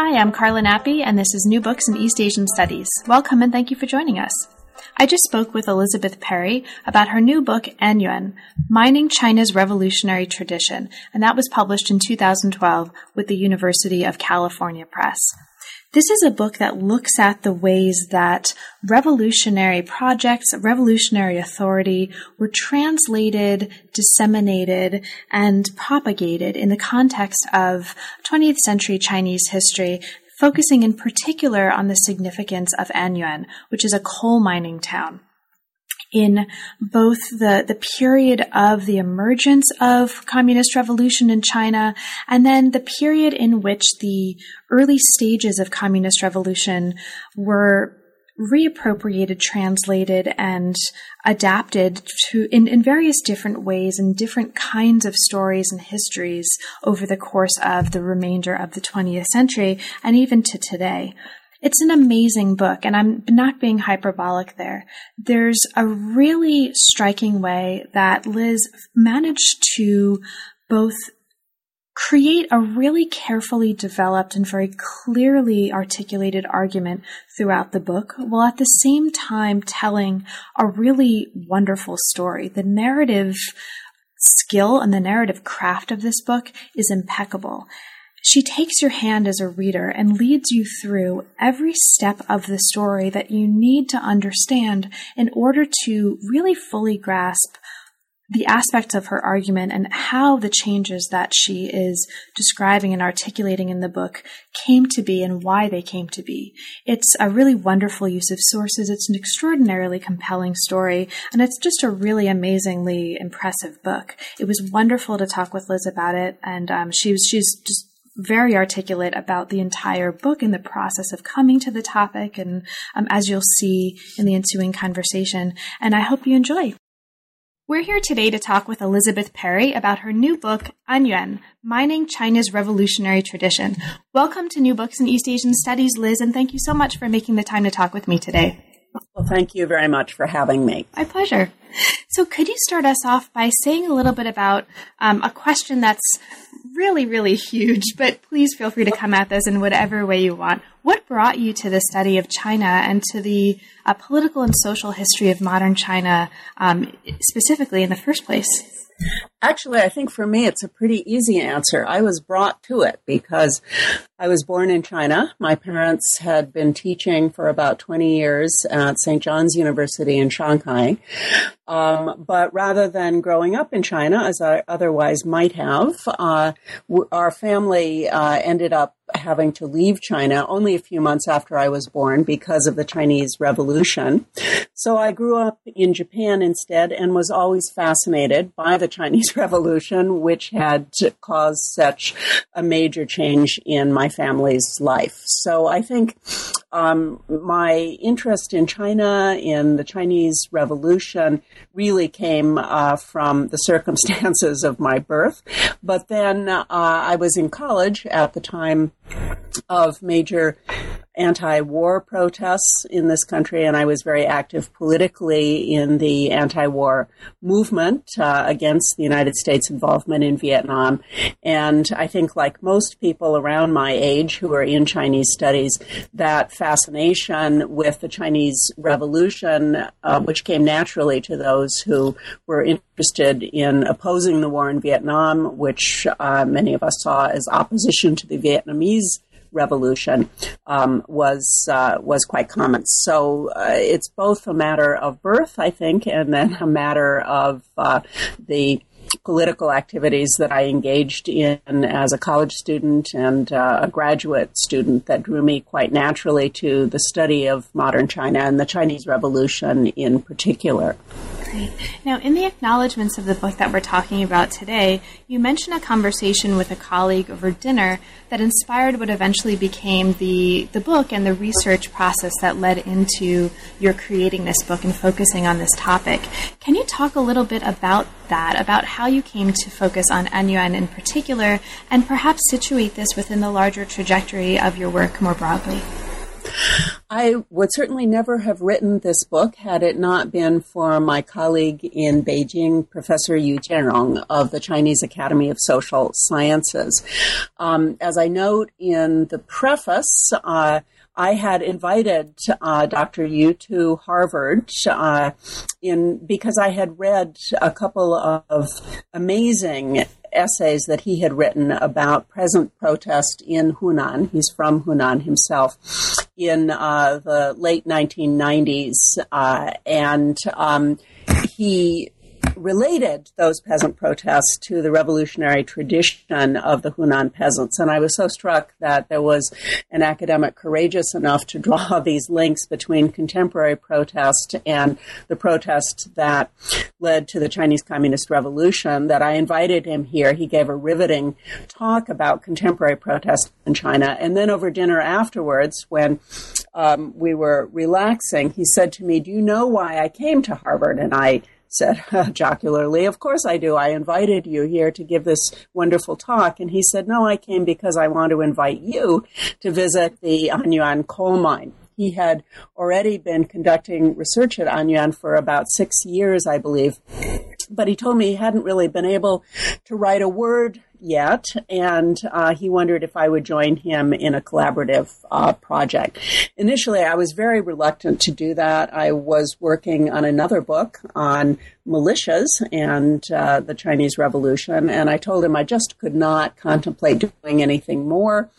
Hi, I'm Carla Nappi, and this is New Books in East Asian Studies. Welcome and thank you for joining us. I just spoke with Elizabeth Perry about her new book, Anyuan, Mining China's Revolutionary Tradition, and that was published in 2012 with the University of California Press. This is a book that looks at the ways that revolutionary projects, revolutionary authority were translated, disseminated, and propagated in the context of 20th century Chinese history, focusing in particular on the significance of Anyuan, which is a coal mining town in both the, the period of the emergence of communist revolution in China and then the period in which the early stages of communist revolution were reappropriated, translated, and adapted to in, in various different ways in different kinds of stories and histories over the course of the remainder of the 20th century and even to today. It's an amazing book, and I'm not being hyperbolic there. There's a really striking way that Liz managed to both create a really carefully developed and very clearly articulated argument throughout the book, while at the same time telling a really wonderful story. The narrative skill and the narrative craft of this book is impeccable. She takes your hand as a reader and leads you through every step of the story that you need to understand in order to really fully grasp the aspects of her argument and how the changes that she is describing and articulating in the book came to be and why they came to be. It's a really wonderful use of sources. It's an extraordinarily compelling story, and it's just a really amazingly impressive book. It was wonderful to talk with Liz about it, and um, she was she's just very articulate about the entire book and the process of coming to the topic, and um, as you'll see in the ensuing conversation. And I hope you enjoy. We're here today to talk with Elizabeth Perry about her new book, Anyuan, Mining China's Revolutionary Tradition. Welcome to New Books in East Asian Studies, Liz, and thank you so much for making the time to talk with me today. Well, thank you very much for having me. My pleasure. So, could you start us off by saying a little bit about um, a question that's really, really huge, but please feel free to come at this in whatever way you want. What brought you to the study of China and to the uh, political and social history of modern China um, specifically in the first place? Actually, I think for me it's a pretty easy answer. I was brought to it because I was born in China. My parents had been teaching for about 20 years at St. John's University in Shanghai. Um, but rather than growing up in China, as I otherwise might have, uh, our family uh, ended up having to leave China only a few months after I was born because of the Chinese Revolution. So I grew up in Japan instead and was always fascinated by the Chinese Revolution, which had caused such a major change in my family's life. So I think um, my interest in China, in the Chinese Revolution, really came uh, from the circumstances of my birth. But then uh, I was in college at the time Thank you of major anti-war protests in this country, and I was very active politically in the anti-war movement uh, against the United States involvement in Vietnam. And I think, like most people around my age who are in Chinese studies, that fascination with the Chinese Revolution, uh, which came naturally to those who were interested in opposing the war in Vietnam, which uh, many of us saw as opposition to the Vietnamese revolution um, was uh, was quite common. So uh, it's both a matter of birth, I think, and then a matter of uh, the political activities that I engaged in as a college student and uh, a graduate student that drew me quite naturally to the study of modern China and the Chinese Revolution in particular. Great. Now, in the acknowledgments of the book that we're talking about today, you mention a conversation with a colleague over dinner that inspired what eventually became the, the book and the research process that led into your creating this book and focusing on this topic. Can you talk a little bit about that, about how you came to focus on Yuan in particular, and perhaps situate this within the larger trajectory of your work more broadly? I would certainly never have written this book had it not been for my colleague in Beijing, Professor Yu Jianrong of the Chinese Academy of Social Sciences. Um, as I note in the preface, uh, I had invited uh, Dr. Yu to Harvard uh, in because I had read a couple of amazing essays that he had written about present protest in Hunan. He's from Hunan himself in uh, the late 1990s, uh, and um, he related those peasant protests to the revolutionary tradition of the Hunan peasants. And I was so struck that there was an academic courageous enough to draw these links between contemporary protest and the protest that led to the Chinese Communist Revolution that I invited him here. He gave a riveting talk about contemporary protest in China. And then over dinner afterwards, when um, we were relaxing, he said to me, Do you know why I came to Harvard? And I said jocularly, Of course I do. I invited you here to give this wonderful talk. And he said, No, I came because I want to invite you to visit the Anyuan coal mine. He had already been conducting research at Anyuan for about six years, I believe. But he told me he hadn't really been able to write a word yet, and uh, he wondered if I would join him in a collaborative uh, project. Initially, I was very reluctant to do that. I was working on another book on militias and uh, the Chinese Revolution, and I told him I just could not contemplate doing anything more.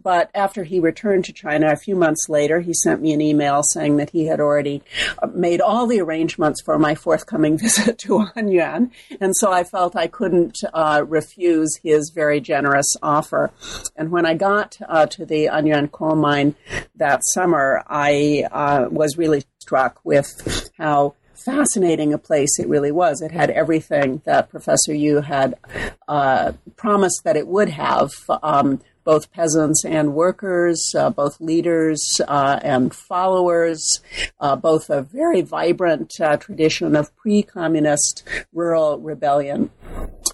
But after he returned to China a few months later, he sent me an email saying that he had already uh, made all the arrangements for my forthcoming visit to Anyuan, and so I felt I couldn't uh, refuse his very generous offer. And when I got uh, to the Anyuan coal mine that summer, I uh, was really struck with how fascinating a place it really was. It had everything that Professor Yu had uh, promised that it would have. Um, both peasants and workers, uh, both leaders uh, and followers, uh, both a very vibrant uh, tradition of pre communist rural rebellion.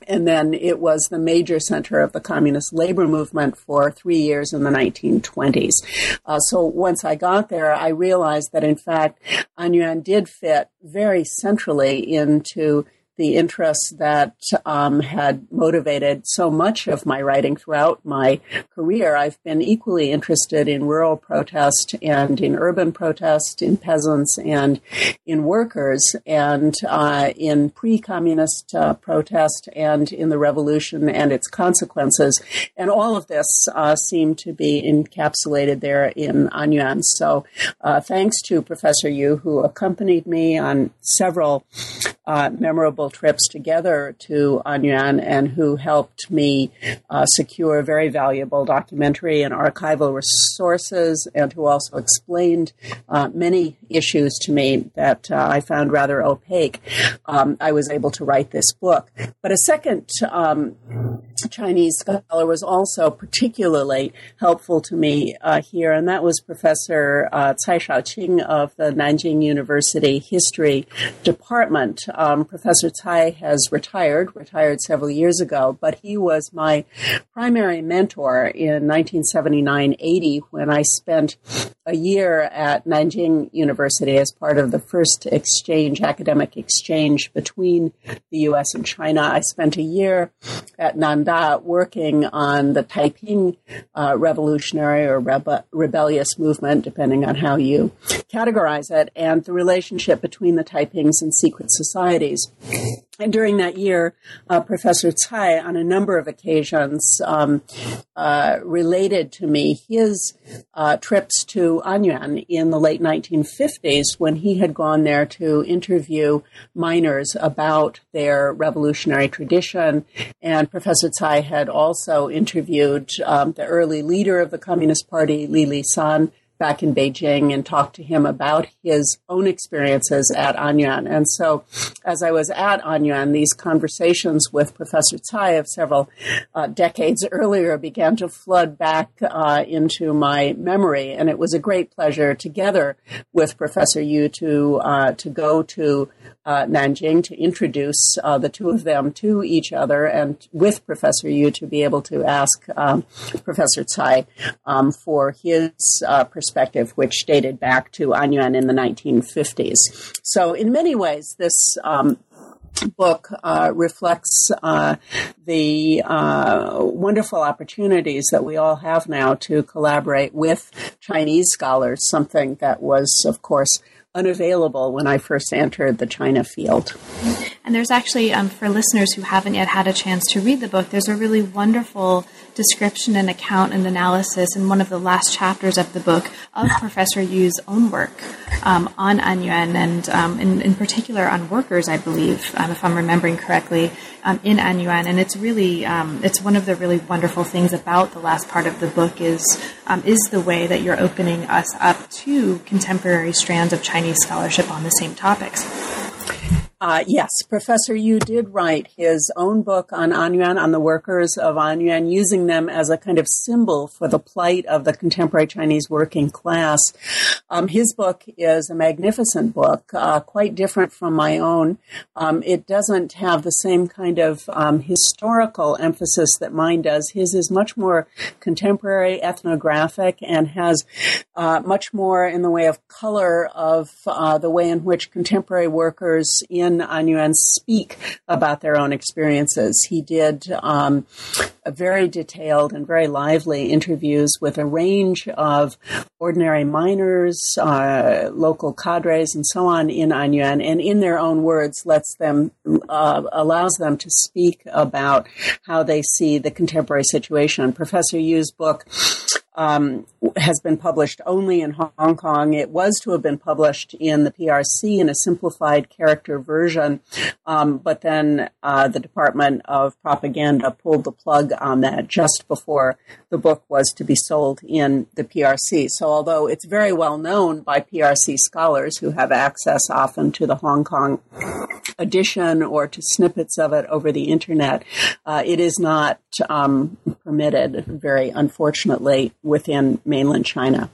And then it was the major center of the communist labor movement for three years in the 1920s. Uh, so once I got there, I realized that in fact, Anyuan did fit very centrally into the interests that um, had motivated so much of my writing throughout my career. I've been equally interested in rural protest and in urban protest, in peasants and in workers, and uh, in pre-communist uh, protest and in the revolution and its consequences. And all of this uh, seemed to be encapsulated there in Anyuan. So uh, thanks to Professor Yu, who accompanied me on several uh, memorable trips together to Anyuan and who helped me uh, secure very valuable documentary and archival resources and who also explained uh, many issues to me that uh, I found rather opaque. Um, I was able to write this book. But a second um, Chinese scholar was also particularly helpful to me uh, here, and that was Professor uh, Cai Shaoqing of the Nanjing University History Department. Um, Professor Cai has retired, retired several years ago, but he was my primary mentor in 1979-80 when I spent a year at Nanjing University as part of the first exchange, academic exchange between the U.S. and China. I spent a year at Nanda working on the Taiping uh, revolutionary or rebe- rebellious movement, depending on how you categorize it, and the relationship between the Taipings and secret societies. And during that year, uh, Professor Cai, on a number of occasions, um, uh, related to me his uh, trips to Anyuan in the late 1950s when he had gone there to interview miners about their revolutionary tradition. And Professor Cai had also interviewed um, the early leader of the Communist Party, Li Lisan, back in Beijing and talked to him about his own experiences at Anyuan. And so, as I was at Anyuan, these conversations with Professor Cai of several uh, decades earlier began to flood back uh, into my memory, and it was a great pleasure together with Professor Yu to uh, to go to uh, Nanjing to introduce uh, the two of them to each other, and with Professor Yu to be able to ask um, Professor Cai um, for his uh, perspective, which dated back to Anyuan in the 1950s. So, in many ways, this um, book uh, reflects uh, the uh, wonderful opportunities that we all have now to collaborate with Chinese scholars, something that was, of course, unavailable when I first entered the China field. And there's actually, um, for listeners who haven't yet had a chance to read the book, there's a really wonderful description and account and analysis in one of the last chapters of the book of Professor Yu's own work um, on Anyuan and um, in, in, particular on workers, I believe, um, if I'm remembering correctly, um, in Anyuan. And it's really, um, it's one of the really wonderful things about the last part of the book is, is the way that you're opening us up to contemporary strands of Chinese scholarship on the same topics. Uh, yes, Professor Yu did write his own book on Anyuan, on the workers of Anyuan, using them as a kind of symbol for the plight of the contemporary Chinese working class. Um, his book is a magnificent book, uh, quite different from my own. Um, it doesn't have the same kind of um, historical emphasis that mine does. His is much more contemporary, ethnographic, and has uh, much more in the way of color of uh, the way in which contemporary workers in in Anyuan speak about their own experiences. He did um, very detailed and very lively interviews with a range of ordinary miners, uh, local cadres, and so on in Anyuan, and in their own words, lets them uh, allows them to speak about how they see the contemporary situation. Professor Yu's book um, has been published only in Hong Kong. It was to have been published in the PRC in a simplified character version, um, but then uh, the Department of Propaganda pulled the plug on that just before the book was to be sold in the PRC. So, although it's very well known by PRC scholars who have access often to the Hong Kong edition or to snippets of it over the internet, uh, it is not um, permitted, very unfortunately, within mainland China.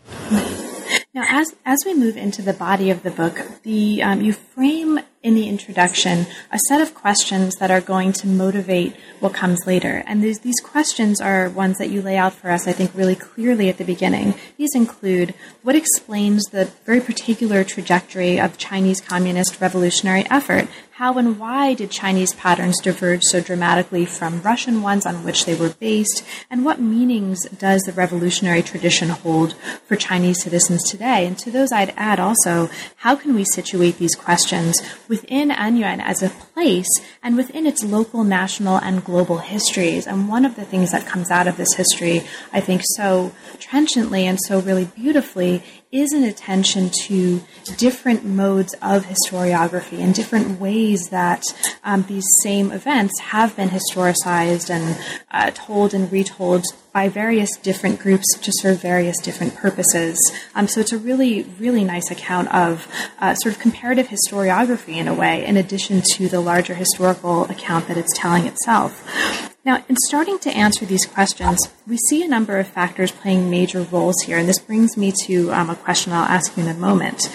Now, as as we move into the body of the book, the um, you frame in the introduction a set of questions that are going to motivate what comes later. And these, these questions are ones that you lay out for us, I think, really clearly at the beginning. These include what explains the very particular trajectory of Chinese communist revolutionary effort? How and why did Chinese patterns diverge so dramatically from Russian ones on which they were based? And what meanings does the revolutionary tradition hold for Chinese citizens today? And to those, I'd add also, how can we situate these questions within Anyuan as a place and within its local, national, and global histories. And one of the things that comes out of this history, I think, so trenchantly and so really beautifully is an attention to different modes of historiography and different ways that um, these same events have been historicized and uh, told and retold by various different groups to serve various different purposes. Um, so it's a really, really nice account of uh, sort of comparative historiography in a way, in addition to the larger historical account that it's telling itself. Now, in starting to answer these questions, we see a number of factors playing major roles here, and this brings me to um, a question I'll ask you in a moment.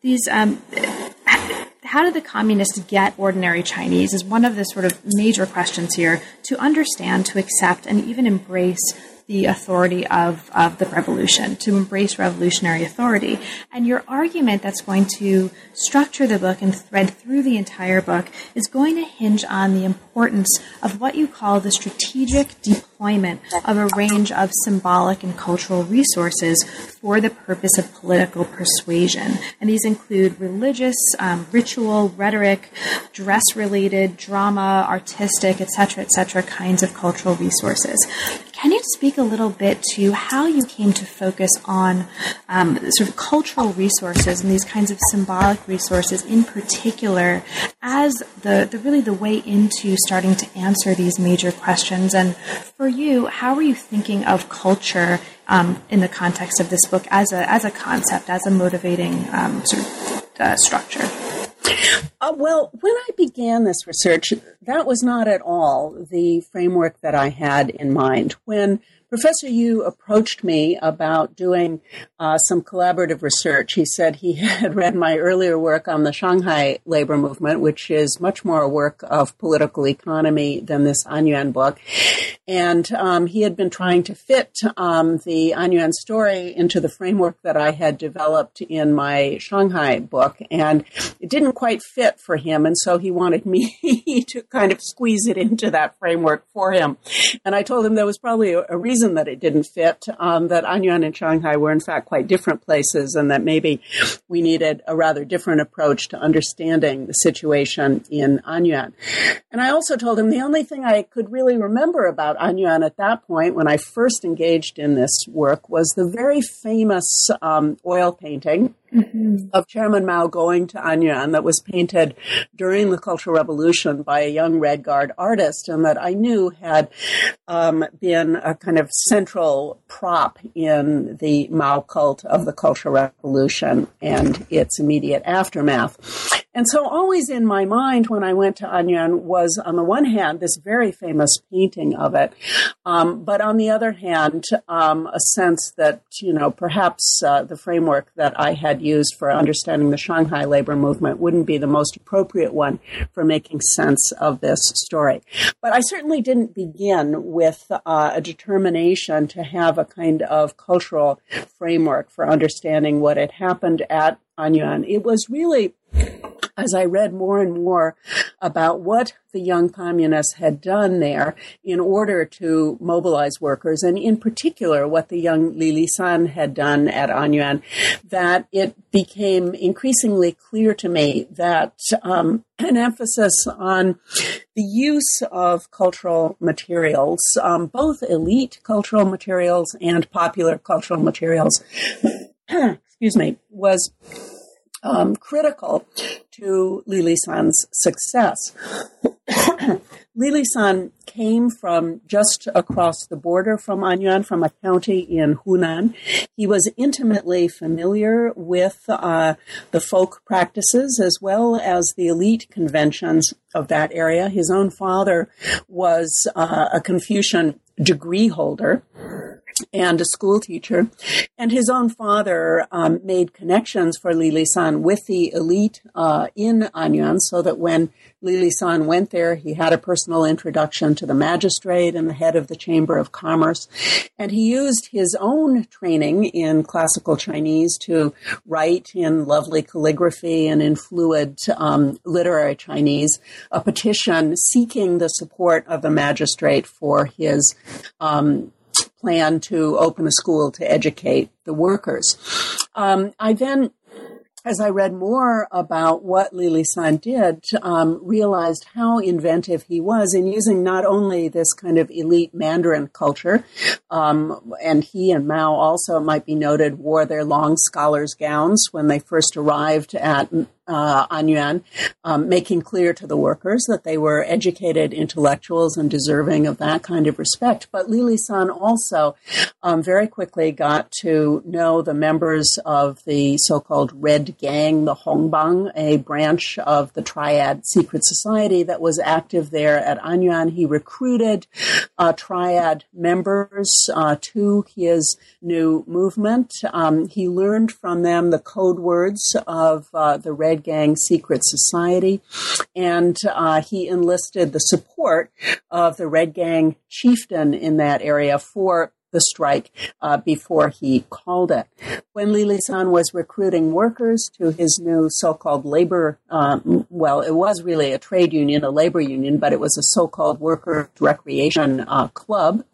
These um, how did the communists get ordinary Chinese is one of the sort of major questions here to understand, to accept, and even embrace the authority of, of the revolution, to embrace revolutionary authority. And your argument that's going to structure the book and thread through the entire book is going to hinge on the importance of what you call the strategic deployment of a range of symbolic and cultural resources for the purpose of political persuasion. And these include religious, um, ritual, rhetoric, dress related, drama, artistic, etc., etc., kinds of cultural resources. Can you speak a little bit to how you came to focus on um, sort of cultural resources and these kinds of symbolic resources in particular as the, the really the way into starting to answer these major questions? And for you, how are you thinking of culture um, in the context of this book as a as a concept, as a motivating um, sort of uh, structure? Uh, well, when I began this research, that was not at all the framework that I had in mind. When Professor Yu approached me about doing uh, some collaborative research. He said he had read my earlier work on the Shanghai labor movement, which is much more a work of political economy than this An Yuan book. And um, he had been trying to fit um, the An Yuan story into the framework that I had developed in my Shanghai book. And it didn't quite fit for him. And so he wanted me to kind of squeeze it into that framework for him. And I told him there was probably a, a reason reason that it didn't fit, um, that An Yuan and Shanghai were in fact quite different places and that maybe we needed a rather different approach to understanding the situation in An Yuan. And I also told him the only thing I could really remember about An Yuan at that point when I first engaged in this work was the very famous um, oil painting mm-hmm. of Chairman Mao going to An Yuan that was painted during the Cultural Revolution by a young Red Guard artist and that I knew had um, been a kind of central prop in the Mao cult of the Cultural Revolution and its immediate aftermath. And so always in my mind when I went to An Yuan was on the one hand this very famous painting of it, um, but on the other hand um, a sense that you know perhaps uh, the framework that I had used for understanding the Shanghai labor movement wouldn't be the most appropriate one for making sense of this story. But I certainly didn't begin with uh, a determination to have a kind of cultural framework for understanding what had happened at An Yuan. It was really as I read more and more about what the young communists had done there in order to mobilize workers, and in particular what the young Li Lisan had done at An Yuan, that it became increasingly clear to me that um, an emphasis on the use of cultural materials, um, both elite cultural materials and popular cultural materials, excuse me, was um, critical to Li Lisan's success. Li Lisan came from just across the border from An Yuan, from a county in Hunan. He was intimately familiar with uh, the folk practices as well as the elite conventions of that area. His own father was uh, a Confucian degree holder and a school teacher. And his own father um, made connections for Li Lisan with the elite uh, in Anyuan so that when Li Lisan went there, he had a personal introduction to the magistrate and the head of the Chamber of Commerce. And he used his own training in classical Chinese to write in lovely calligraphy and in fluid um, literary Chinese a petition seeking the support of the magistrate for his um, plan to open a school to educate the workers. Um, I then as I read more about what Li San did, um, realized how inventive he was in using not only this kind of elite Mandarin culture, um, and he and Mao also it might be noted wore their long scholars' gowns when they first arrived at uh, An Yuan, um, making clear to the workers that they were educated intellectuals and deserving of that kind of respect. But Li San also um, very quickly got to know the members of the so-called Red Gang, the Hongbang, a branch of the Triad secret society that was active there at An Yuan. He recruited uh, Triad members uh, to his new movement. Um, he learned from them the code words of uh, the Red Gang secret society, and uh, he enlisted the support of the Red Gang chieftain in that area for the strike uh, before he called it. When Li Lisan was recruiting workers to his new so-called labor, um, well, it was really a trade union, a labor union, but it was a so-called workers recreation uh, club.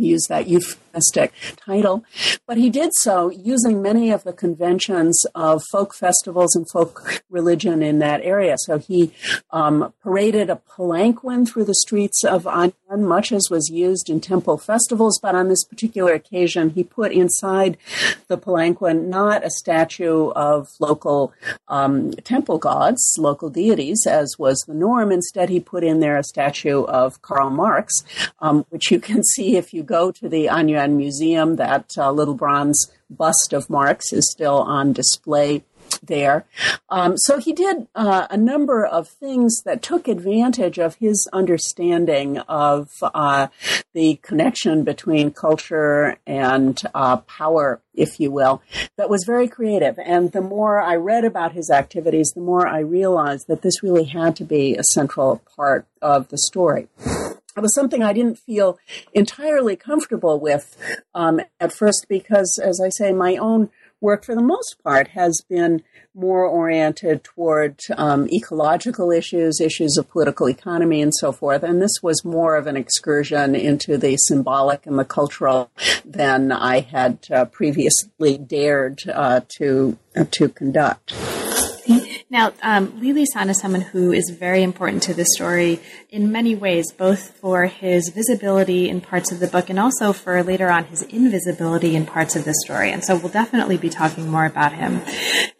He used that euphemistic title, but he did so using many of the conventions of folk festivals and folk religion in that area. So he um, paraded a palanquin through the streets of An Yuan, much as was used in temple festivals, but on this particular occasion, he put inside the palanquin not a statue of local um, temple gods, local deities, as was the norm. Instead, he put in there a statue of Karl Marx, um, which you can see if you go to the An Yuan Museum, that uh, little bronze bust of Marx is still on display there. Um, so he did uh, a number of things that took advantage of his understanding of uh, the connection between culture and uh, power, if you will, that was very creative. And the more I read about his activities, the more I realized that this really had to be a central part of the story it was something I didn't feel entirely comfortable with um, at first because, as I say, my own work for the most part has been more oriented toward um, ecological issues, issues of political economy, and so forth. And this was more of an excursion into the symbolic and the cultural than I had uh, previously dared uh, to uh, to conduct. Now, um, Li San is someone who is very important to this story in many ways, both for his visibility in parts of the book and also for later on his invisibility in parts of the story. And so we'll definitely be talking more about him.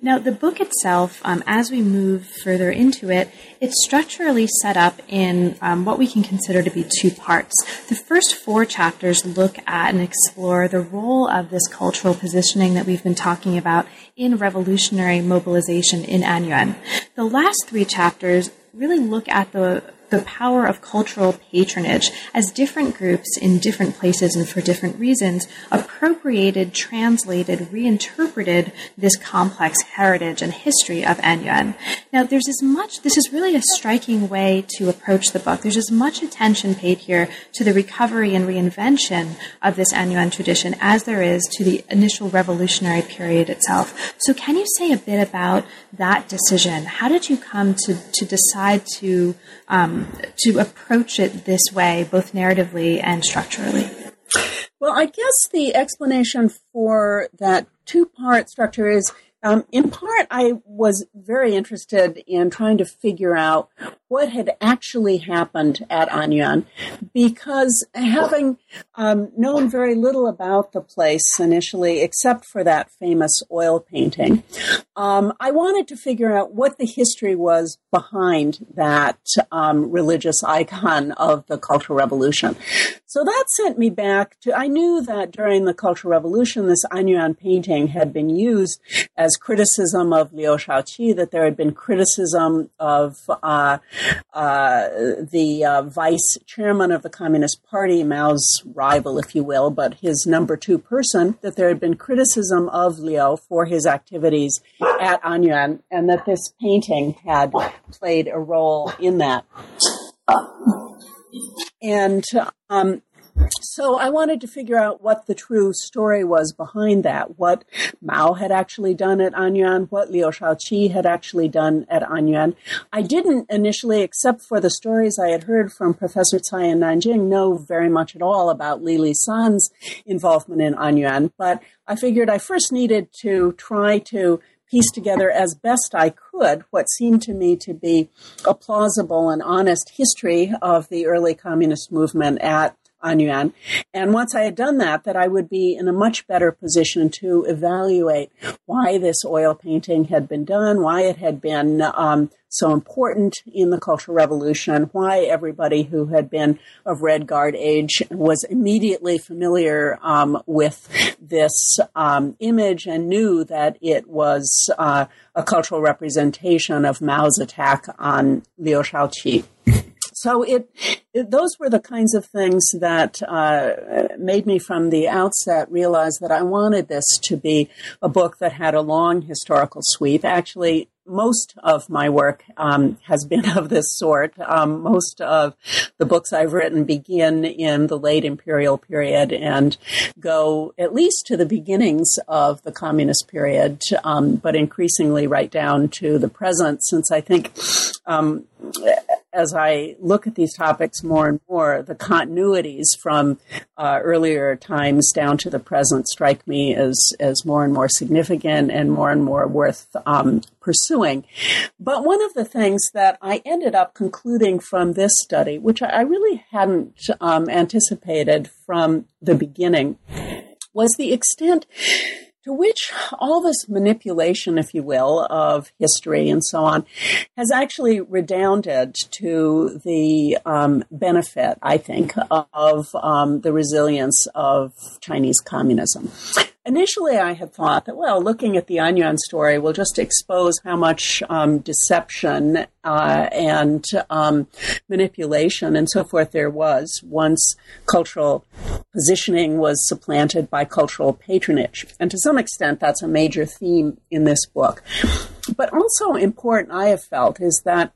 Now, the book itself, um, as we move further into it, it's structurally set up in um, what we can consider to be two parts. The first four chapters look at and explore the role of this cultural positioning that we've been talking about in revolutionary mobilization in An Yuan. The last three chapters really look at the the power of cultural patronage as different groups in different places and for different reasons appropriated, translated, reinterpreted this complex heritage and history of An Yuan. Now, there's as much, this is really a striking way to approach the book. There's as much attention paid here to the recovery and reinvention of this An Yuan tradition as there is to the initial revolutionary period itself. So, can you say a bit about that decision? How did you come to, to decide to um, to approach it this way, both narratively and structurally? Well, I guess the explanation for that two part structure is um, in part, I was very interested in trying to figure out what had actually happened at An Yuan because having um, known very little about the place initially, except for that famous oil painting, um, I wanted to figure out what the history was behind that um, religious icon of the Cultural Revolution. So that sent me back to, I knew that during the Cultural Revolution, this An Yuan painting had been used as criticism of Liu Shaoqi, that there had been criticism of uh, uh, the uh, vice chairman of the Communist Party, Mao's rival, if you will, but his number two person, that there had been criticism of Liu for his activities at An Yuan, and that this painting had played a role in that. And um, so I wanted to figure out what the true story was behind that, what Mao had actually done at Anyuan, what Liu Shaoqi had actually done at Anyuan. I didn't initially, except for the stories I had heard from Professor Cai in Nanjing, know very much at all about Li Lisan's involvement in Anyuan, but I figured I first needed to try to piece together as best I could what seemed to me to be a plausible and honest history of the early communist movement at An Yuan. And once I had done that, that I would be in a much better position to evaluate why this oil painting had been done, why it had been um, so important in the Cultural Revolution, why everybody who had been of Red Guard age was immediately familiar um, with this um, image and knew that it was uh, a cultural representation of Mao's attack on Liu Shaoqi. So it, it, those were the kinds of things that uh, made me from the outset realize that I wanted this to be a book that had a long historical sweep. Actually, most of my work um, has been of this sort. Um, most of the books I've written begin in the late imperial period and go at least to the beginnings of the communist period, um, but increasingly right down to the present, since I think um, as I look at these topics more and more, the continuities from uh, earlier times down to the present strike me as, as more and more significant and more and more worth um, pursuing. But one of the things that I ended up concluding from this study, which I really hadn't um, anticipated from the beginning, was the extent to which all this manipulation, if you will, of history and so on has actually redounded to the um, benefit, I think, of um, the resilience of Chinese communism. Initially, I had thought that, well, looking at the Yuan story will just expose how much um, deception uh, and um, manipulation and so forth there was once cultural positioning was supplanted by cultural patronage. And to some extent, that's a major theme in this book. But also important, I have felt, is that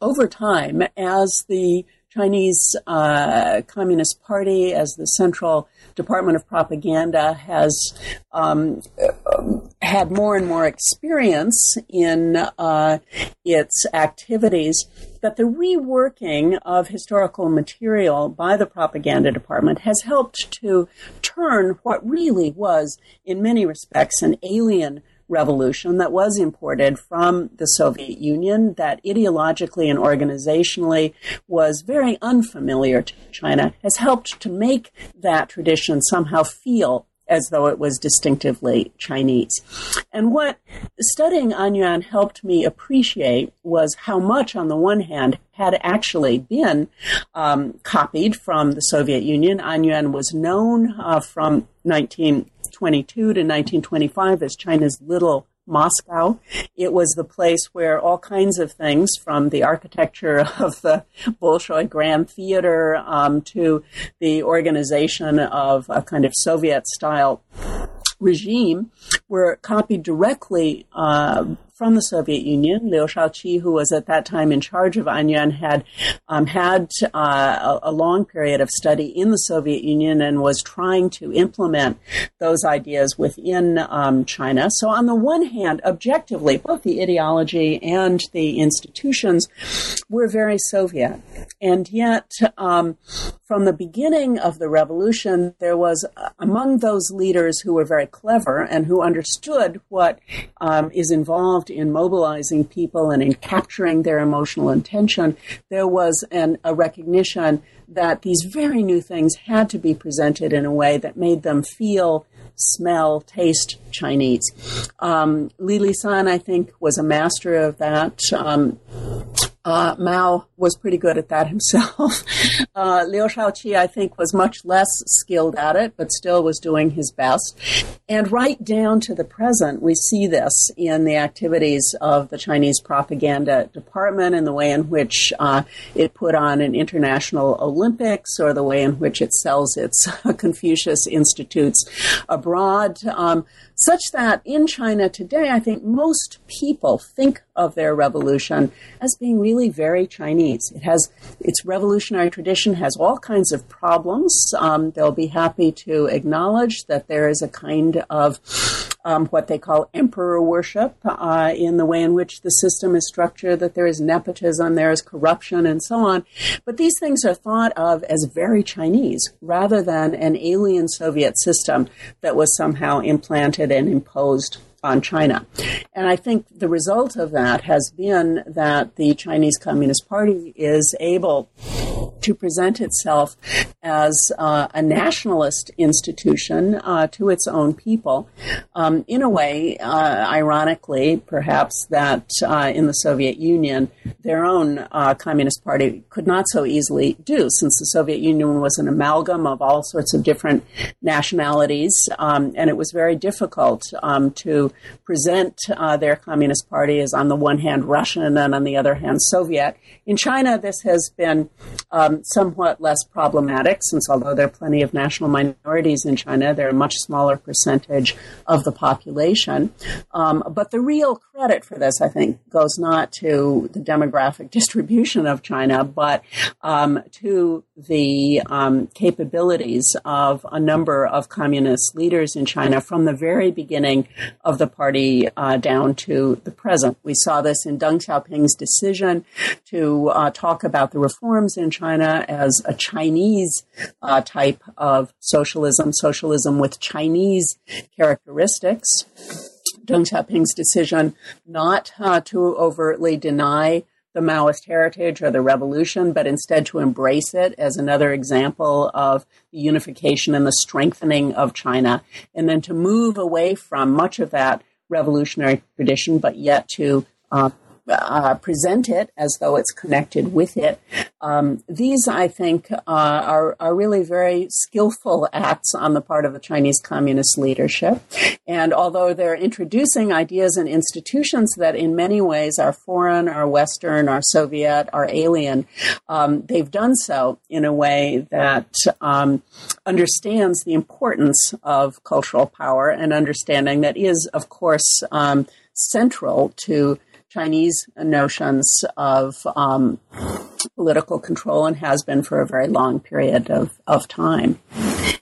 over time, as the Chinese uh, Communist Party, as the central Department of Propaganda has um, had more and more experience in uh, its activities, that the reworking of historical material by the propaganda department has helped to turn what really was, in many respects, an alien revolution that was imported from the Soviet Union that ideologically and organizationally was very unfamiliar to China has helped to make that tradition somehow feel as though it was distinctively Chinese. And what studying An Yuan helped me appreciate was how much, on the one hand, had actually been um, copied from the Soviet Union. An Yuan was known uh, from 19 1922 to 1925 as China's little Moscow. It was the place where all kinds of things, from the architecture of the Bolshoi Grand Theater um, to the organization of a kind of Soviet style regime, were copied directly uh, from the Soviet Union. Liu Shaoqi, who was at that time in charge of An Yuan, had um, had uh, a, a, long period of study in the Soviet Union and was trying to implement those ideas within um, China. So, on the one hand, objectively, both the ideology and the institutions were very Soviet, and yet um, from the beginning of the revolution, there was uh, among those leaders who were very clever and who understood what um, is involved in mobilizing people and in capturing their emotional intention, there was an, a recognition that these very new things had to be presented in a way that made them feel, smell, taste Chinese. Um, Li Lisan, I think, was a master of that. Um, uh, Mao was pretty good at that himself. uh, Liu Shaoqi, I think, was much less skilled at it, but still was doing his best. And right down to the present, we see this in the activities of the Chinese propaganda department and the way in which uh, it put on an international Olympics or the way in which it sells its Confucius Institutes abroad. Um, such that in China today, I think most people think of their revolution as being really very Chinese. It has its revolutionary tradition has all kinds of problems. Um, they'll be happy to acknowledge that there is a kind of um, what they call emperor worship uh, in the way in which the system is structured, that there is nepotism, there is corruption, and so on. But these things are thought of as very Chinese rather than an alien Soviet system that was somehow implanted and imposed on China. And I think the result of that has been that the Chinese Communist Party is able to present itself as uh, a nationalist institution uh, to its own people, um, in a way, uh, ironically, perhaps, that uh, in the Soviet Union, their own uh, Communist Party could not so easily do, since the Soviet Union was an amalgam of all sorts of different nationalities, um, and it was very difficult um, to present their Communist Party as, on the one hand, Russian and on the other hand, Soviet. In China, this has been um, somewhat less problematic, since although there are plenty of national minorities in China, they're a much smaller percentage of the population. Um, but the real credit for this, I think, goes not to the demographic distribution of China, but um, to the um, capabilities of a number of communist leaders in China from the very beginning of the party uh, down to the present. We saw this in Deng Xiaoping's decision to uh, talk about the reforms in China as a Chinese uh, type of socialism, socialism with Chinese characteristics. Deng Xiaoping's decision not uh, to overtly deny the Maoist heritage or the revolution, but instead to embrace it as another example of the unification and the strengthening of China, and then to move away from much of that revolutionary tradition, but yet to uh, uh, present it as though it's connected with it. Um, these, I think, uh, are, are really very skillful acts on the part of the Chinese Communist leadership. And although they're introducing ideas and institutions that in many ways are foreign, are Western, are Soviet, are alien, um, they've done so in a way that um, understands the importance of cultural power and understanding that is, of course, um, central to Chinese notions of um, political control and has been for a very long period of, of time.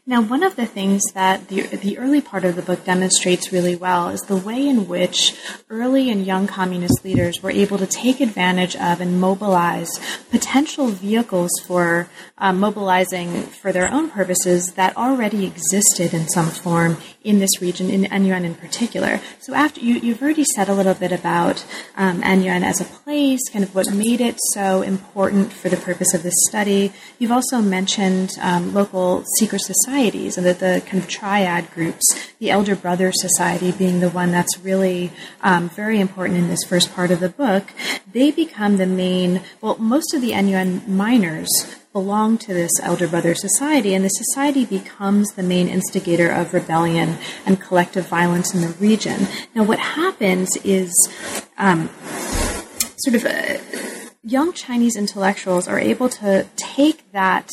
Now, one of the things that the, the early part of the book demonstrates really well is the way in which early and young communist leaders were able to take advantage of and mobilize potential vehicles for uh, mobilizing for their own purposes that already existed in some form in this region, in Anyuan in particular. So, after you, you've already said a little bit about um, Anyuan as a place, kind of what made it so important for the purpose of this study. You've also mentioned um, local secret societies and that the kind of triad groups, the Elder Brother Society being the one that's really um, very important in this first part of the book. They become the main, well, most of the Anyuan miners belong to this elder brother society, and the society becomes the main instigator of rebellion and collective violence in the region. Now, what happens is um, sort of. Uh, young Chinese intellectuals are able to take that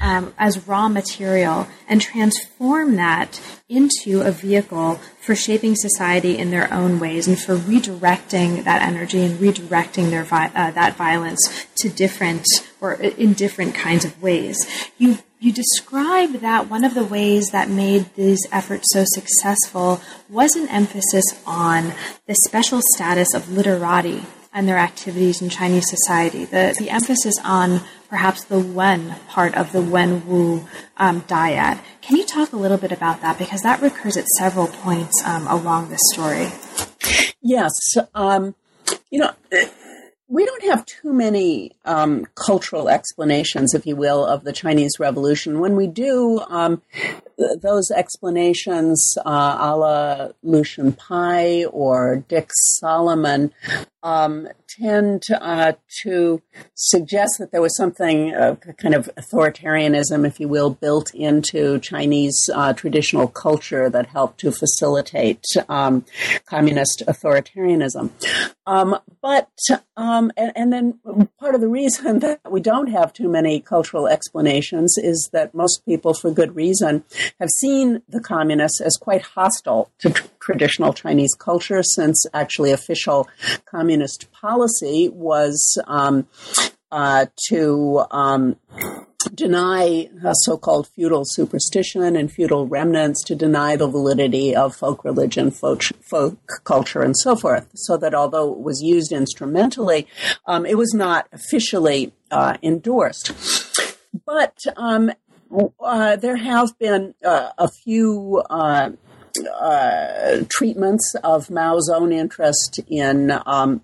um, as raw material and transform that into a vehicle for shaping society in their own ways and for redirecting that energy and redirecting their vi- uh, that violence to different or in different kinds of ways. You you describe that one of the ways that made these efforts so successful was an emphasis on the special status of literati and their activities in Chinese society. The, the emphasis on perhaps the Wen part of the Wen Wu um, dyad. Can you talk a little bit about that? Because that recurs at several points um, along the story. Yes. Um, you know, we don't have too many um, cultural explanations, if you will, of the Chinese Revolution. When we do, um, those explanations, uh, a la Lucian Pye or Dick Solomon, um, tend uh, to suggest that there was something uh, kind of authoritarianism, if you will, built into Chinese uh, traditional culture that helped to facilitate um, communist authoritarianism. Um, but um, and, and, then part of the reason that we don't have too many cultural explanations is that most people, for good reason, have seen the communists as quite hostile to traditional Chinese culture, since actually official communist policy was um, uh, to um, deny so-called feudal superstition and feudal remnants, to deny the validity of folk religion, folk, folk culture, and so forth. So that although it was used instrumentally, um, it was not officially uh, endorsed. But um, uh, there have been uh, a few uh, treatments of Mao's own interest in um,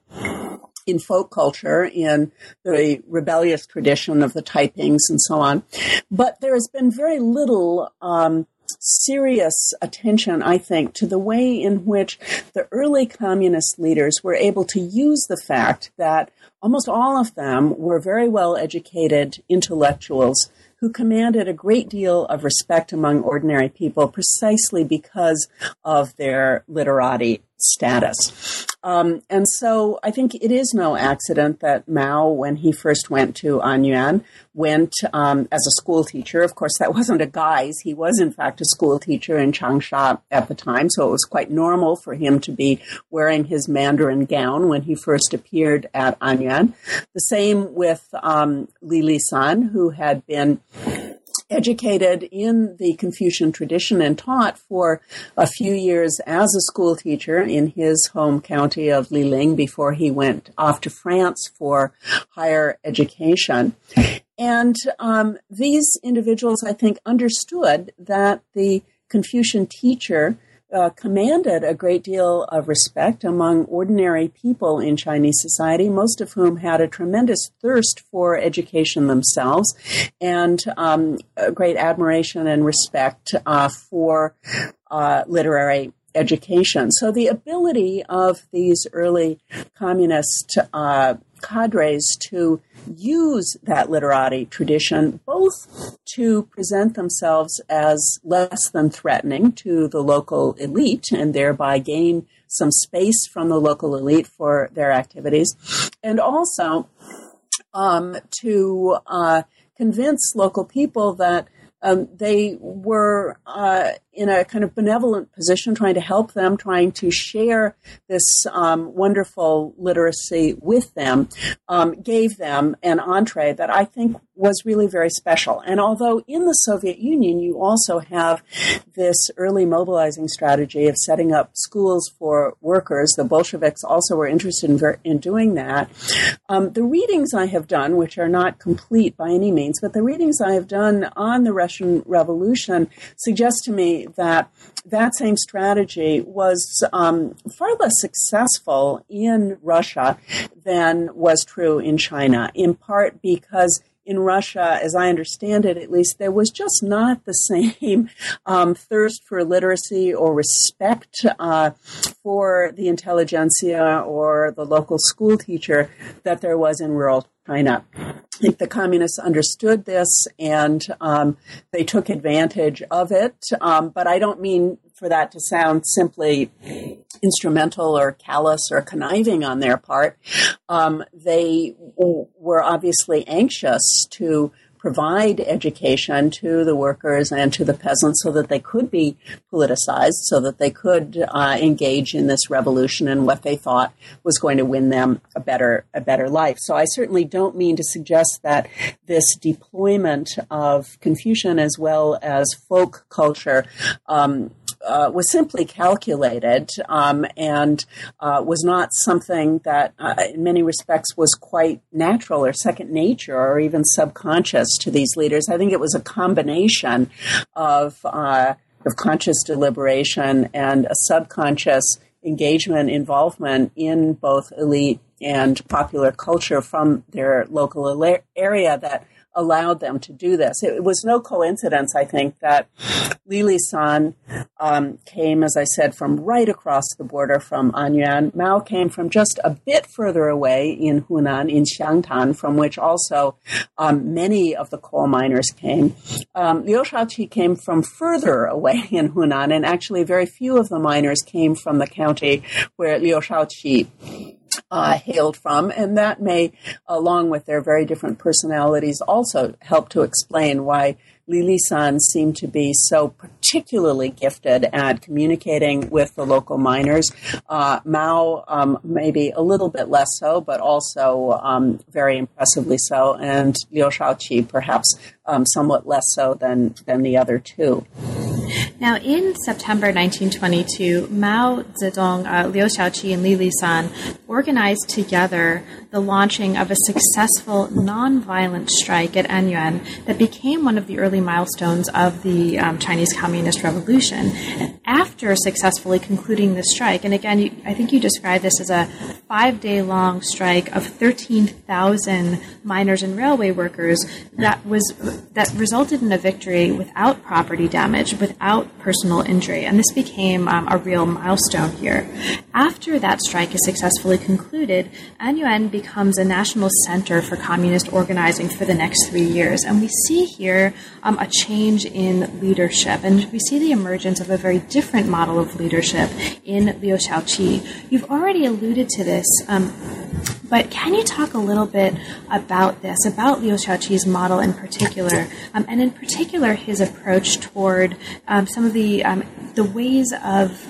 in folk culture, in the rebellious tradition of the Taipings and so on. But there has been very little um, serious attention, I think, to the way in which the early communist leaders were able to use the fact that almost all of them were very well educated intellectuals who commanded a great deal of respect among ordinary people precisely because of their literati status. Um, and so I think it is no accident that Mao, when he first went to Anyuan, went um, as a school teacher. Of course, that wasn't a guise. He was, in fact, a school teacher in Changsha at the time, so it was quite normal for him to be wearing his Mandarin gown when he first appeared at Anyuan. The same with um, Li Lisan, who had been educated in the Confucian tradition and taught for a few years as a school teacher in his home county of Liling before he went off to France for higher education. And um, these individuals, I think, understood that the Confucian teacher uh, commanded a great deal of respect among ordinary people in Chinese society, most of whom had a tremendous thirst for education themselves and um, great admiration and respect uh, for uh, literary education. So the ability of these early communist uh, cadres to use that literati tradition both to present themselves as less than threatening to the local elite and thereby gain some space from the local elite for their activities, and also um, to uh, convince local people that um, they were uh, in a kind of benevolent position, trying to help them, trying to share this um, wonderful literacy with them, um, gave them an entree that I think was really very special. And although in the Soviet Union you also have this early mobilizing strategy of setting up schools for workers, the Bolsheviks also were interested in, ver- in doing that. Um, the readings I have done, which are not complete by any means, but the readings I have done on the Russian Revolution suggest to me that that same strategy was um, far less successful in Russia than was true in China, in part because in Russia, as I understand it, at least, there was just not the same um, thirst for literacy or respect uh, for the intelligentsia or the local school teacher that there was in rural China. I think the communists understood this and um, they took advantage of it. Um, but I don't mean for that to sound simply instrumental or callous or conniving on their part. Um, they were obviously anxious to provide education to the workers and to the peasants so that they could be politicized, so that they could uh, engage in this revolution and what they thought was going to win them a better a better life. So I certainly don't mean to suggest that this deployment of Confucian as well as folk culture um, uh, was simply calculated um, and uh, was not something that, uh, in many respects, was quite natural or second nature or even subconscious to these leaders. I think it was a combination of uh, of conscious deliberation and a subconscious engagement, involvement in both elite and popular culture from their local area that allowed them to do this. It was no coincidence, I think, that Li Lisan um, came, as I said, from right across the border from Anyuan. Mao came from just a bit further away in Hunan, in Xiangtan, from which also um, many of the coal miners came. Um, Liu Shaoqi came from further away in Hunan, and actually very few of the miners came from the county where Liu Shaoqi uh, hailed from, and that may, along with their very different personalities, also help to explain why Li Lisan seemed to be so particularly gifted at communicating with the local miners. Uh, Mao, um, maybe a little bit less so, but also um, very impressively so, and Liu Shaoqi perhaps um, somewhat less so than, than the other two. Now, in September 1922, Mao Zedong, uh, Liu Shaoqi, and Li Li San organized together the launching of a successful nonviolent strike at Anyuan that became one of the early milestones of the um, Chinese Communist Revolution. After successfully concluding the strike, and again, you, I think you described this as a five day long strike of 13,000 miners and railway workers that was that resulted in a victory without property damage, without personal injury, and this became um, a real milestone here. After that strike is successfully concluded, Anyuan becomes a national center for communist organizing for the next three years. And we see here um, a change in leadership. And we see the emergence of a very different model of leadership in Liu Shaoqi. You've already alluded to this. Um, but can you talk a little bit about this, about Liu Shaoqi's model in particular, um, and in particular his approach toward um, some of the um, the ways of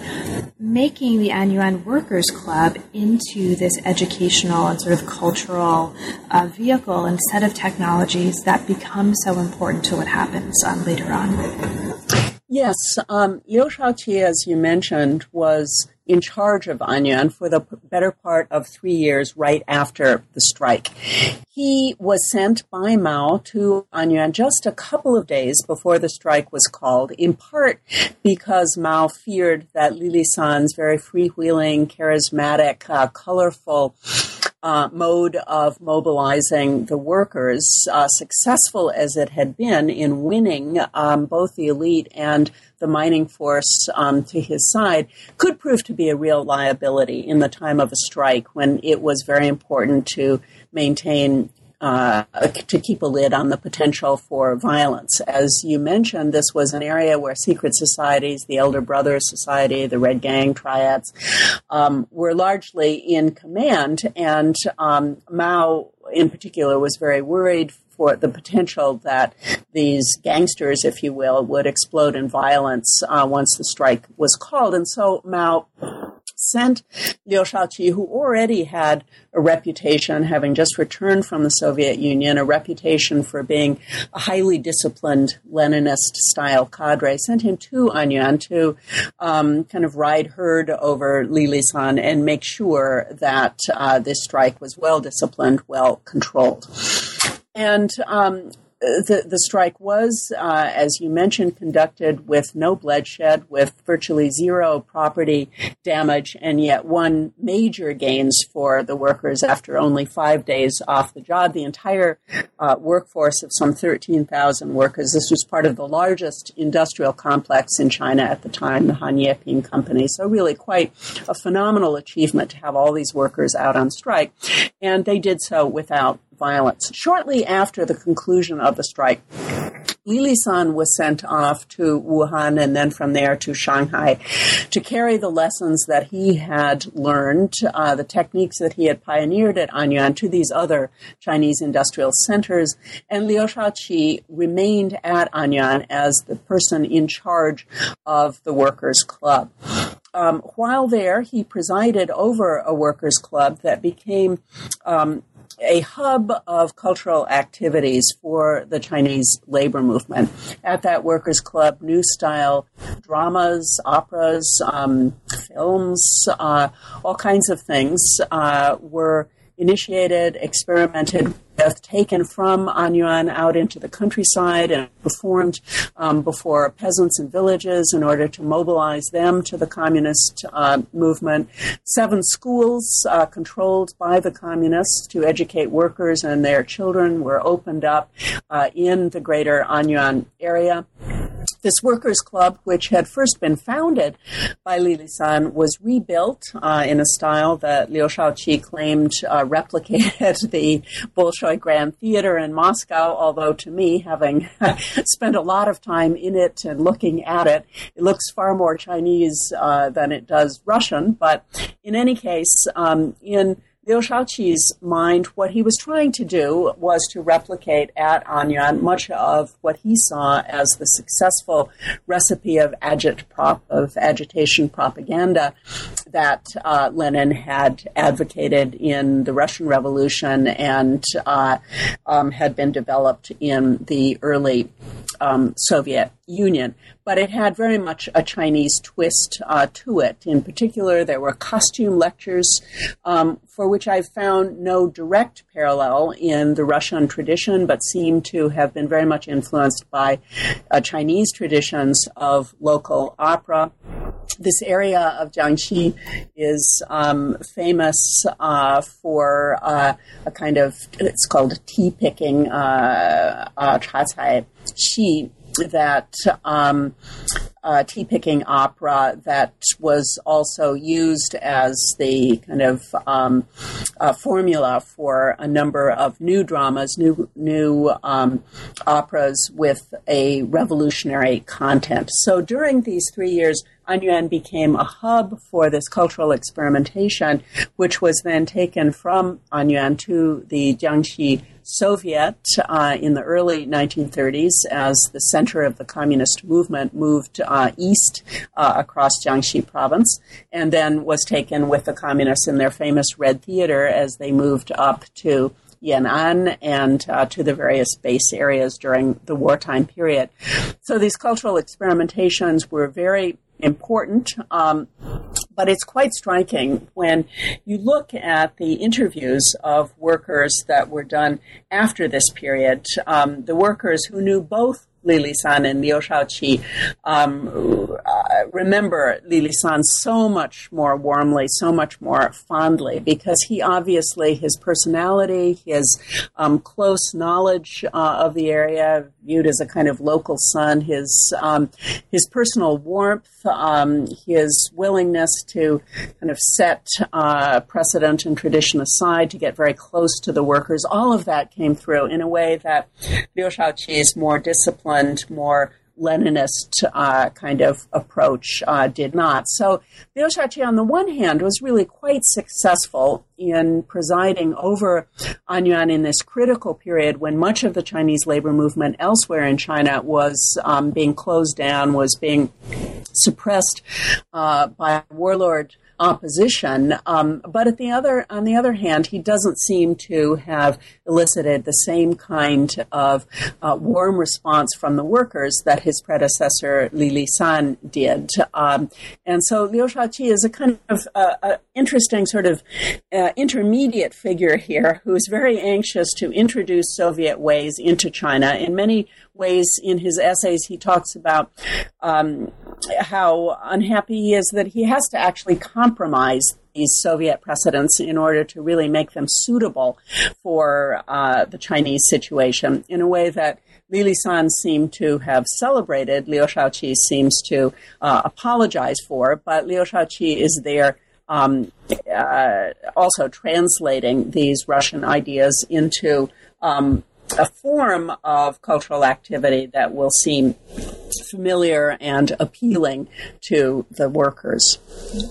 making the Anyuan Workers Club into this educational and sort of cultural uh, vehicle set of technologies that become so important to what happens um, later on? Yes, um, Liu Shaoqi, as you mentioned, was in charge of Anyuan for the better part of three years right after the strike. He was sent by Mao to Anyuan just a couple of days before the strike was called, in part because Mao feared that Li Lisan's very freewheeling, charismatic, uh, colorful uh, mode of mobilizing the workers, uh, successful as it had been in winning um, both the elite and the mining force um, to his side, could prove to be a real liability in the time of a strike when it was very important to maintain uh, to keep a lid on the potential for violence. As you mentioned, this was an area where secret societies, the Elder Brothers Society, the Red Gang triads, um, were largely in command, and um, Mao in particular was very worried for the potential that these gangsters, if you will, would explode in violence uh, once the strike was called. And so Mao sent Liu Shaoqi, who already had a reputation, having just returned from the Soviet Union, a reputation for being a highly disciplined Leninist style cadre, sent him to Anyuan to um, kind of ride herd over Li Lisan and make sure that uh, this strike was well disciplined, well controlled. And um, the, the strike was, uh, as you mentioned, conducted with no bloodshed, with virtually zero property damage, and yet one major gains for the workers after only five days off the job. The entire uh, workforce of some 13,000 workers. This was part of the largest industrial complex in China at the time, the Hanyeping Company. So really quite a phenomenal achievement to have all these workers out on strike. And they did so without violence. Shortly after the conclusion of the strike, Li Lisan was sent off to Wuhan and then from there to Shanghai to carry the lessons that he had learned, uh, the techniques that he had pioneered at Anyuan to these other Chinese industrial centers. And Liu Shaoqi remained at Anyuan as the person in charge of the Workers' Club. Um, while there, he presided over a workers' club that became um, a hub of cultural activities for the Chinese labor movement. At that workers' club, new style dramas, operas, um, films, uh, all kinds of things uh, were initiated, experimented with, taken from Anyuan out into the countryside and performed um, before peasants and villages in order to mobilize them to the communist uh, movement. Seven schools uh, controlled by the communists to educate workers and their children were opened up uh, in the greater Anyuan area. This workers' club, which had first been founded by Li Lisan, was rebuilt uh, in a style that Liu Shaoqi claimed uh, replicated the Bolshoi Grand Theater in Moscow, although to me, having spent a lot of time in it and looking at it, it looks far more Chinese uh, than it does Russian. But in any case, um, in Liu Shaoqi's mind, what he was trying to do was to replicate at Anyuan much of what he saw as the successful recipe of, agit prop, of agitation propaganda that uh, Lenin had advocated in the Russian Revolution and uh, um, had been developed in the early um, Soviet Union. But it had very much a Chinese twist uh, to it. In particular, there were costume lectures um, for which I've found no direct parallel in the Russian tradition, but seem to have been very much influenced by uh, Chinese traditions of local opera this area of Jiangxi is um, famous uh, for uh, a kind of it's called tea picking uh, uh, that um, uh, tea picking opera that was also used as the kind of um, uh, formula for a number of new dramas, new new um, operas with a revolutionary content. So during these three years, Anyuan became a hub for this cultural experimentation, which was then taken from Anyuan to the Jiangxi Soviet uh, in the early 1930s as the center of the communist movement moved uh, east uh, across Jiangxi province and then was taken with the communists in their famous Red Theater as they moved up to Yan'an and uh, to the various base areas during the wartime period. So these cultural experimentations were very important. Um, but it's quite striking when you look at the interviews of workers that were done after this period. Um, the workers who knew both Li Lisan and Liu Shaoqi um, uh, remember Li Lisan so much more warmly, so much more fondly, because he obviously, his personality, his um, close knowledge uh, of the area, viewed as a kind of local son, his, um, his personal warmth, um, his willingness to kind of set uh, precedent and tradition aside to get very close to the workers, all of that came through in a way that Liu Shaoqi's more disciplined, more Leninist uh, kind of approach uh, did not. So Liu Shaoqi, on the one hand, was really quite successful in presiding over Anyuan in this critical period when much of the Chinese labor movement elsewhere in China was um, being closed down, was being suppressed uh, by warlord opposition. Um, but at the other, on the other hand, he doesn't seem to have elicited the same kind of uh, warm response from the workers that his predecessor Li Lisan did. Um, and so Liu Shaoqi is a kind of uh, interesting sort of uh, intermediate figure here who is very anxious to introduce Soviet ways into China. In many ways, in his essays, he talks about um, how unhappy he is that he has to actually compromise these Soviet precedents in order to really make them suitable for uh, the Chinese situation in a way that Li Lisan seemed to have celebrated, Liu Shaoqi seems to uh, apologize for, but Liu Shaoqi is there um, uh, also translating these Russian ideas into um, a form of cultural activity that will seem familiar and appealing to the workers.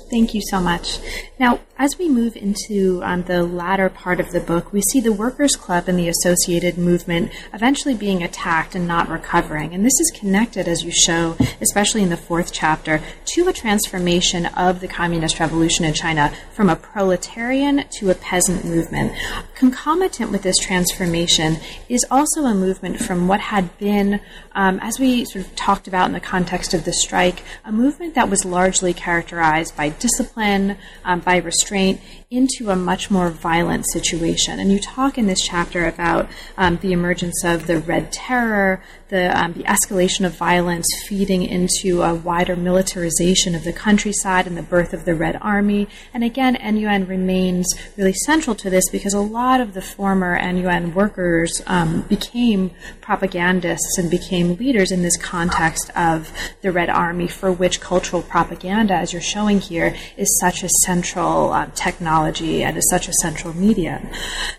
Thank you so much. Now, as we move into um, the latter part of the book, we see the Workers' Club and the associated movement eventually being attacked and not recovering. And this is connected, as you show, especially in the fourth chapter, to a transformation of the communist revolution in China from a proletarian to a peasant movement. Concomitant with this transformation is also a movement from what had been, um, as we sort of talked about in the context of the strike, a movement that was largely characterized by discipline, um, by restraint, into a much more violent situation. And you talk in this chapter about um, the emergence of the Red Terror, the, um, the escalation of violence feeding into a wider militarization of the countryside and the birth of the Red Army. And again, Anyuan remains really central to this because a lot of the former Anyuan workers um, became propagandists and became leaders in this context of the Red Army, for which cultural propaganda, as you're showing here, is such a central uh, technology and is such a central medium.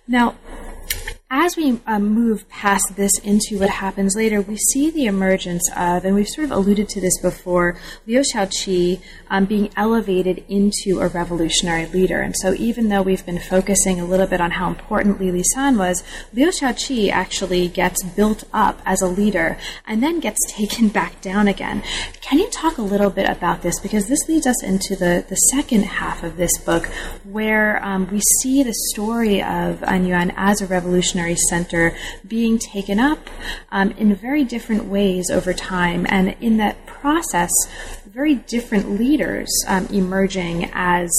Now, as we um, move past this into what happens later, we see the emergence of, and we've sort of alluded to this before, Liu Shaoqi um, being elevated into a revolutionary leader. And so, even though we've been focusing a little bit on how important Li Lisan was, Liu Shaoqi actually gets built up as a leader and then gets taken back down again. Can you talk a little bit about this? Because this leads us into the, the second half of this book, where um, we see the story of Anyuan as a revolutionary center being taken up um, in very different ways over time. And in that process, very different leaders um, emerging as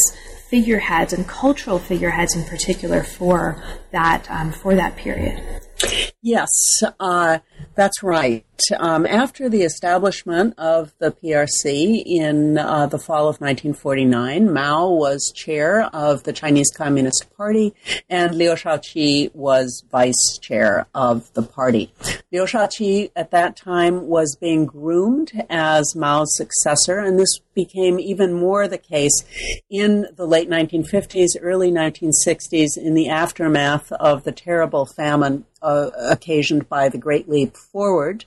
figureheads and cultural figureheads in particular for that um, for that period. Yes, uh, that's right. Um, after the establishment of the PRC in uh, the fall of 1949, Mao was chair of the Chinese Communist Party, and Liu Shaoqi was vice chair of the party. Liu Shaoqi at that time was being groomed as Mao's successor, and this became even more the case in the late 1950s, early 1960s, in the aftermath of the terrible famine uh, occasioned by the Great Leap Forward.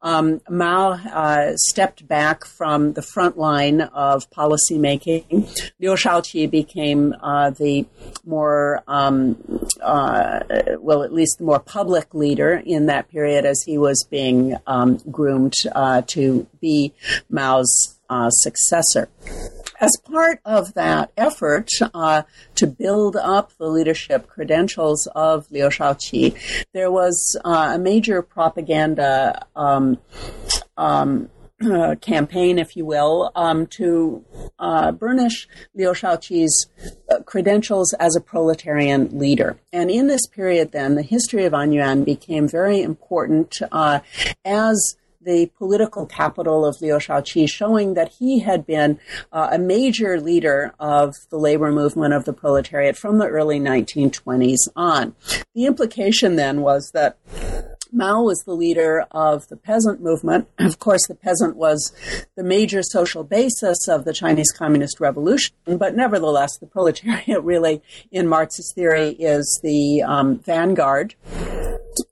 Um, Mao uh, stepped back from the front line of policymaking. Liu Shaoqi became uh, the more, um, uh, well, at least the more public leader in that period as he was being um, groomed uh, to be Mao's uh, successor as part of that effort uh, to build up the leadership credentials of Liu Shaoqi, there was uh, a major propaganda um, um, uh, campaign, if you will, um, to uh, burnish Liu Shaoqi's uh, credentials as a proletarian leader. And in this period, then, the history of Anyuan became very important uh, as the political capital of Liu Shaoqi, showing that he had been uh, a major leader of the labor movement of the proletariat from the early 1920s on. The implication then was that Mao was the leader of the peasant movement. Of course, the peasant was the major social basis of the Chinese Communist Revolution, but nevertheless, the proletariat really, in Marxist theory, is the um, vanguard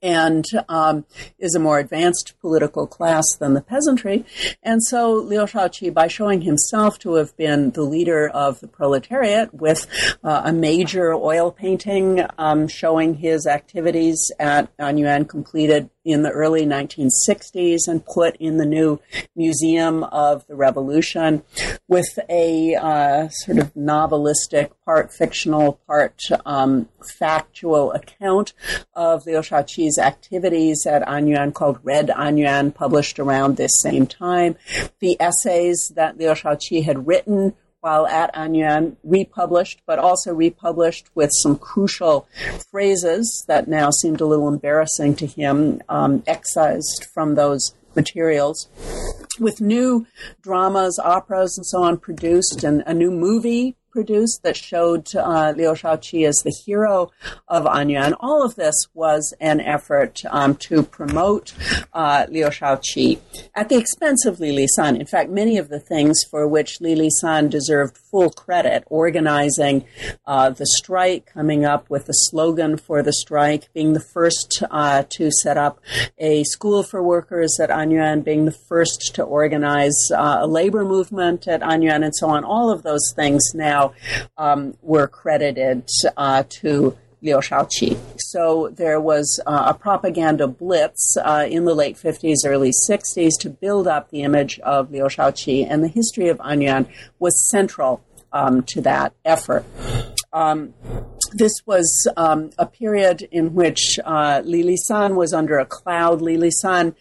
and um, is a more advanced political class than the peasantry. And so Liu Shaoqi, by showing himself to have been the leader of the proletariat with uh, a major oil painting um, showing his activities at Anyuan completed in the early 1960s and put in the new Museum of the Revolution with a uh, sort of novelistic, part fictional, part um, factual account of Liu Shaoqi's activities at Anyuan called Red Anyuan, published around this same time. The essays that Liu Shaoqi had written while at Anyuan, republished, but also republished with some crucial phrases that now seemed a little embarrassing to him, um, excised from those materials. With new dramas, operas, and so on produced, and a new movie produced that showed uh, Liu Shaoqi as the hero of Anyuan. All of this was an effort um, to promote uh, Liu Shaoqi at the expense of Li Lisan. In fact, many of the things for which Li Lisan deserved full credit, organizing uh, the strike, coming up with the slogan for the strike, being the first uh, to set up a school for workers at Anyuan, being the first to organize uh, a labor movement at Anyuan, and so on. All of those things now um, were credited uh, to Liu Shaoqi. So there was uh, a propaganda blitz uh, in the late 50s, early 60s to build up the image of Liu Shaoqi, and the history of Anyuan was central um, to that effort. Um, this was um, a period in which uh, Li Lisan was under a cloud. Li Lisan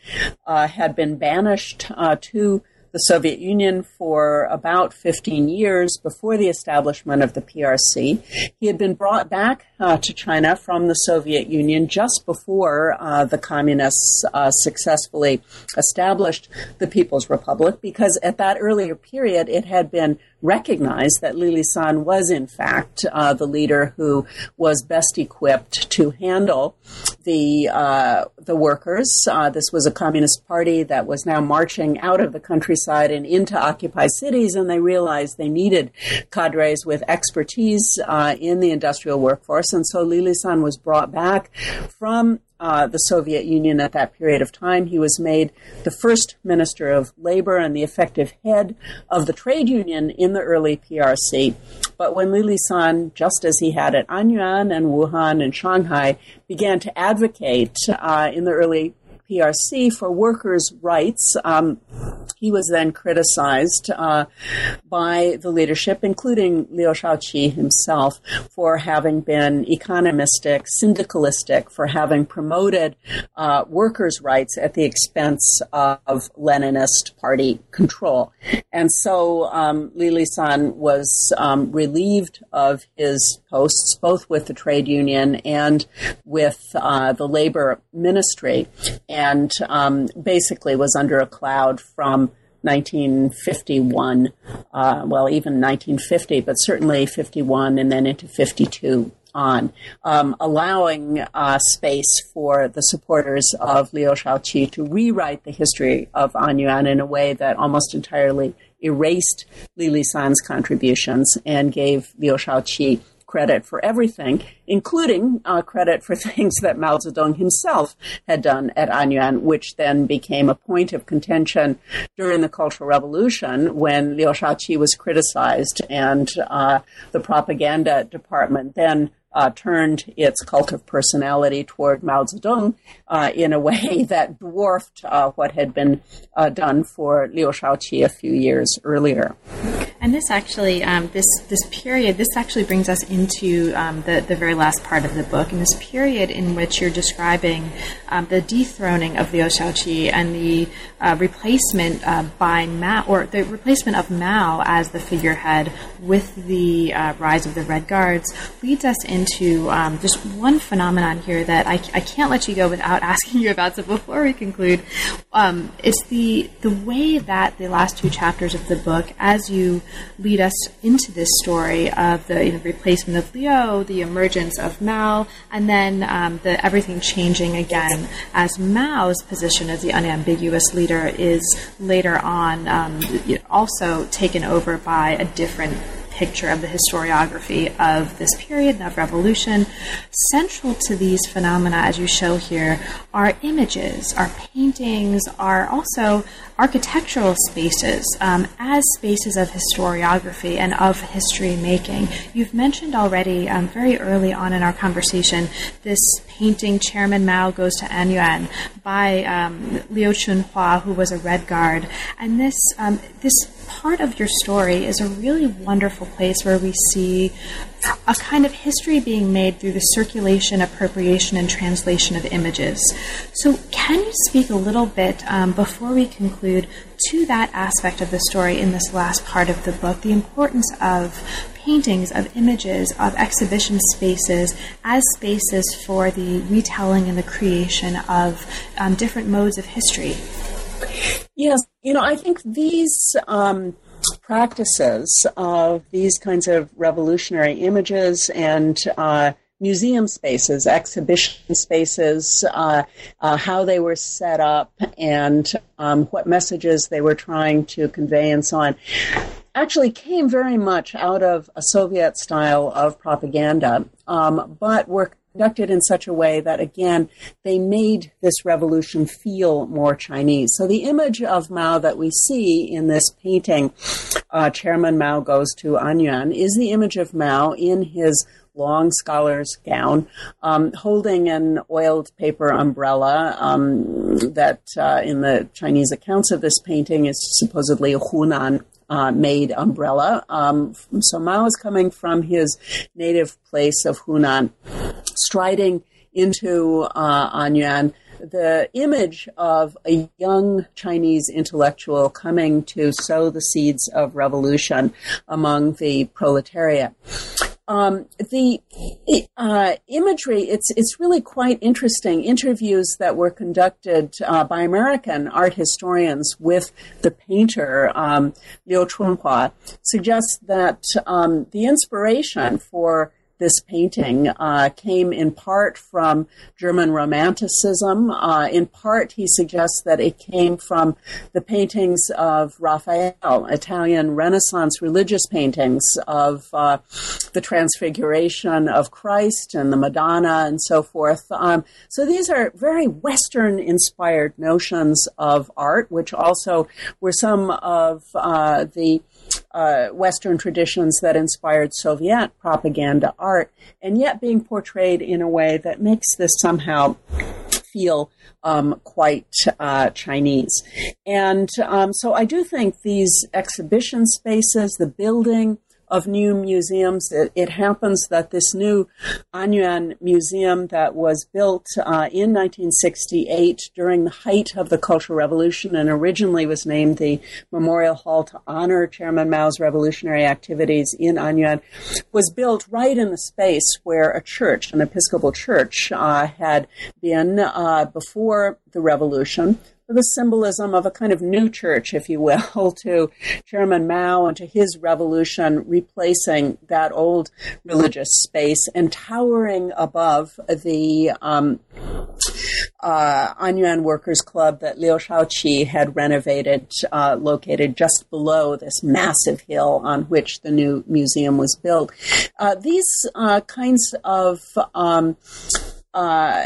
uh, had been banished uh, to the Soviet Union for about 15 years before the establishment of the PRC. He had been brought back uh, to China from the Soviet Union just before uh, the communists uh, successfully established the People's Republic, because at that earlier period it had been recognized that Li San was, in fact, uh, the leader who was best equipped to handle the uh, the workers. Uh, this was a communist party that was now marching out of the countryside and into occupied cities, and they realized they needed cadres with expertise uh, in the industrial workforce. And so Li Lisan was brought back from uh, the Soviet Union at that period of time. He was made the first Minister of Labor and the effective head of the trade union in the early PRC. But when Li Lisan, just as he had at Anyuan and Wuhan and Shanghai, began to advocate uh, in the early PRC for workers' rights. Um, he was then criticized uh, by the leadership, including Liu Shaoqi himself, for having been economistic, syndicalistic, for having promoted uh, workers' rights at the expense of Leninist party control. And so um, Li Lisan was um, relieved of his posts, both with the trade union and with uh, the labor ministry and um, basically was under a cloud from 1951, uh, well, even 1950, but certainly 51 and then into 52 on, um, allowing uh, space for the supporters of Liu Shaoqi to rewrite the history of Anyuan in a way that almost entirely erased Li Lisan's contributions and gave Liu Shaoqi credit for everything, including uh, credit for things that Mao Zedong himself had done at Anyuan, which then became a point of contention during the Cultural Revolution when Liu Shaoqi was criticized and uh, the propaganda department then uh, turned its cult of personality toward Mao Zedong uh, in a way that dwarfed uh, what had been uh, done for Liu Shaoqi a few years earlier. And this actually, um, this this period, this actually brings us into um, the the very last part of the book, and this period in which you're describing um, the dethroning of Liu Shaoqi and the uh, replacement uh, by Mao, or the replacement of Mao as the figurehead with the rise of the Red Guards, leads us into um, just one phenomenon here that I, I can't let you go without asking you about. So before we conclude, um, it's the the way that the last two chapters of the book, as you lead us into this story of the you know, replacement of Liu, the emergence of Mao, and then um, the everything changing again as Mao's position as the unambiguous leader is later on um, also taken over by a different picture of the historiography of this period of revolution. Central to these phenomena, as you show here, are images, are paintings, are also architectural spaces um, as spaces of historiography and of history making. You've mentioned already um, very early on in our conversation this painting Chairman Mao Goes to Anyuan by um, Liu Chunhua, who was a Red Guard. And this, um, this part of your story is a really wonderful place where we see a kind of history being made through the circulation, appropriation, and translation of images. So, can you speak a little bit um, before we conclude to that aspect of the story in this last part of the book, the importance of paintings, of images, of exhibition spaces as spaces for the retelling and the creation of um, different modes of history? Yes, you know, I think these um, practices of these kinds of revolutionary images and uh, museum spaces, exhibition spaces, uh, uh, how they were set up, and um, what messages they were trying to convey, and so on, actually came very much out of a Soviet style of propaganda, um, but were conducted in such a way that, again, they made this revolution feel more Chinese. So the image of Mao that we see in this painting, uh, Chairman Mao Goes to Anyuan, is the image of Mao in his long scholar's gown, um, holding an oiled paper umbrella um, that, uh, in the Chinese accounts of this painting, is supposedly a Hunan uh, made umbrella. Um, so Mao is coming from his native place of Hunan, striding into uh, the image of a young Chinese intellectual coming to sow the seeds of revolution among the proletariat um, the uh, imagery it's it's really quite interesting. Interviews that were conducted uh, by American art historians with the painter um, Liu Chunhua suggest that um, the inspiration for this painting uh, came in part from German Romanticism. Uh, in part, he suggests that it came from the paintings of Raphael, Italian Renaissance religious paintings of uh, the Transfiguration of Christ and the Madonna and so forth. Um, so these are very Western inspired notions of art, which also were some of uh, the uh, Western traditions that inspired Soviet propaganda art, and yet being portrayed in a way that makes this somehow feel um, quite uh, Chinese. And um, so I do think these exhibition spaces, the building, of new museums. It, it, happens that this new Anyuan Museum that was built uh, in 1968 during the height of the Cultural Revolution and originally was named the Memorial Hall to honor Chairman Mao's revolutionary activities in Anyuan was built right in the space where a church, an Episcopal church, uh, had been uh, before the revolution the symbolism of a kind of new church, if you will, to Chairman Mao and to his revolution, replacing that old religious space and towering above the um, uh, Anyuan Workers Club that Liu Shaoqi had renovated, uh, located just below this massive hill on which the new museum was built. Uh, these uh, kinds of um, uh,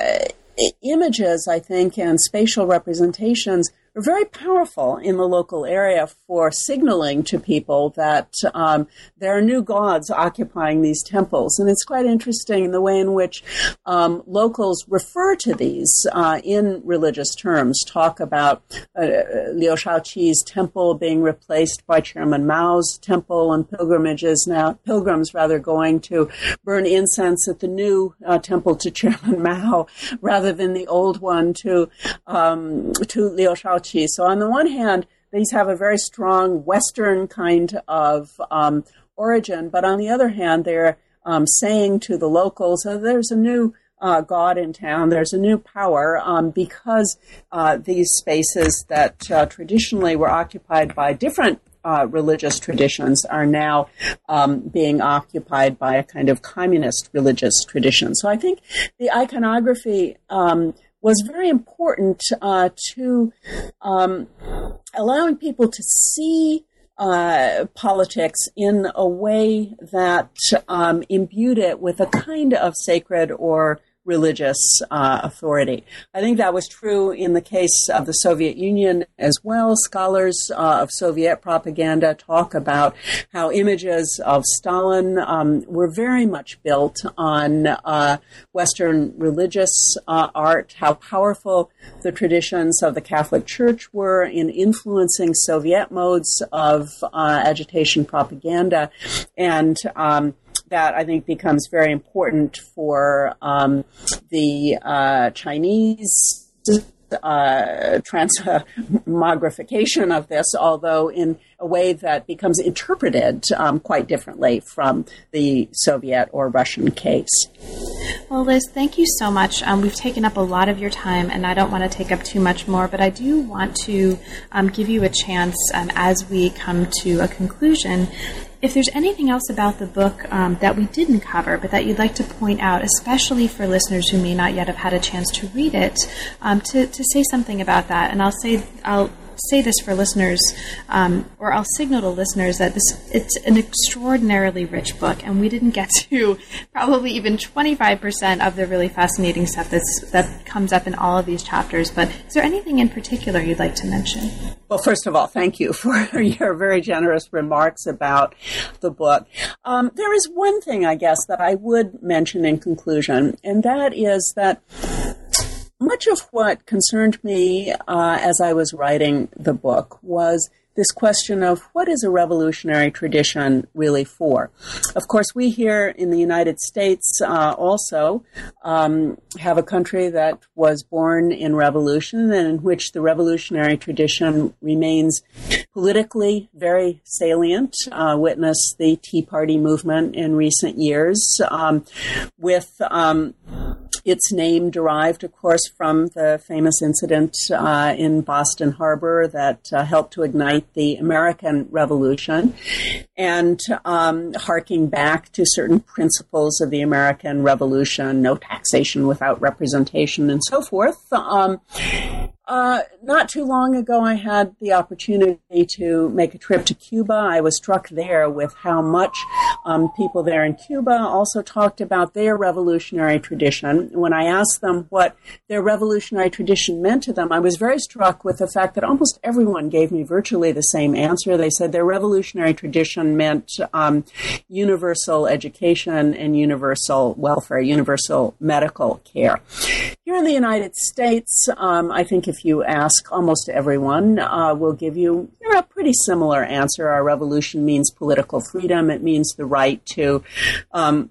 images, I think, and spatial representations are very powerful in the local area for signaling to people that um, there are new gods occupying these temples. And it's quite interesting the way in which um, locals refer to these uh, in religious terms, talk about uh, Liu Shaoqi's temple being replaced by Chairman Mao's temple and pilgrimages now, pilgrims rather going to burn incense at the new uh, temple to Chairman Mao rather than the old one to, um, to Liu Shaoqi so on the one hand, these have a very strong Western kind of um, origin, but on the other hand, they're um, saying to the locals, oh, there's a new uh, God in town, there's a new power, um, because uh, these spaces that uh, traditionally were occupied by different uh, religious traditions are now um, being occupied by a kind of communist religious tradition. So I think the iconography um, was very important uh, to um, allowing people to see uh, politics in a way that um, imbued it with a kind of sacred or religious uh, authority. I think that was true in the case of the Soviet Union as well. Scholars uh, of Soviet propaganda talk about how images of Stalin um, were very much built on uh, Western religious uh, art, how powerful the traditions of the Catholic Church were in influencing Soviet modes of uh, agitation propaganda, and um, that I think becomes very important for um, the uh, Chinese uh, transmogrification of this, although in a way that becomes interpreted um, quite differently from the Soviet or Russian case. Well, Liz, thank you so much. Um, we've taken up a lot of your time, and I don't want to take up too much more, but I do want to um, give you a chance um, as we come to a conclusion if there's anything else about the book um, that we didn't cover, but that you'd like to point out, especially for listeners who may not yet have had a chance to read it, um, to, to say something about that. And I'll say, I'll say this for listeners, um, or I'll signal to listeners that this it's an extraordinarily rich book, and we didn't get to probably even 25% of the really fascinating stuff that's that comes up in all of these chapters. But is there anything in particular you'd like to mention? Well, first of all, thank you for your very generous remarks about the book. Um, there is one thing, I guess, that I would mention in conclusion, and that is that much of what concerned me uh, as I was writing the book was this question of what is a revolutionary tradition really for? Of course, we here in the United States uh, also um, have a country that was born in revolution and in which the revolutionary tradition remains politically very salient. Uh, witness the Tea Party movement in recent years, um, with um, its name derived, of course, from the famous incident uh, in Boston Harbor that uh, helped to ignite the American Revolution, and um, harking back to certain principles of the American Revolution, no taxation without representation, and so forth. Um, uh, not too long ago, I had the opportunity to make a trip to Cuba. I was struck there with how much um, people there in Cuba also talked about their revolutionary tradition. When I asked them what their revolutionary tradition meant to them, I was very struck with the fact that almost everyone gave me virtually the same answer. They said their revolutionary tradition meant um, universal education and universal welfare, universal medical care. Here in the United States, um, I think if you ask almost everyone, uh, will give you, you know, a pretty similar answer. Our revolution means political freedom. It means the right to um,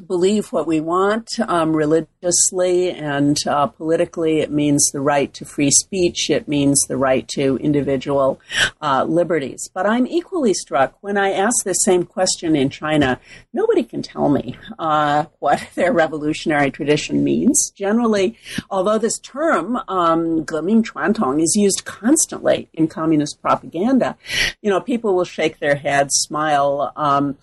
believe what we want um, religiously and uh, politically. It means the right to free speech. It means the right to individual uh, liberties. But I'm equally struck when I ask this same question in China. Nobody can tell me uh, what their revolutionary tradition means. Generally, although this term um, "geming chuantong" is used constantly in communist propaganda, you know, people will shake their heads, smile. Um,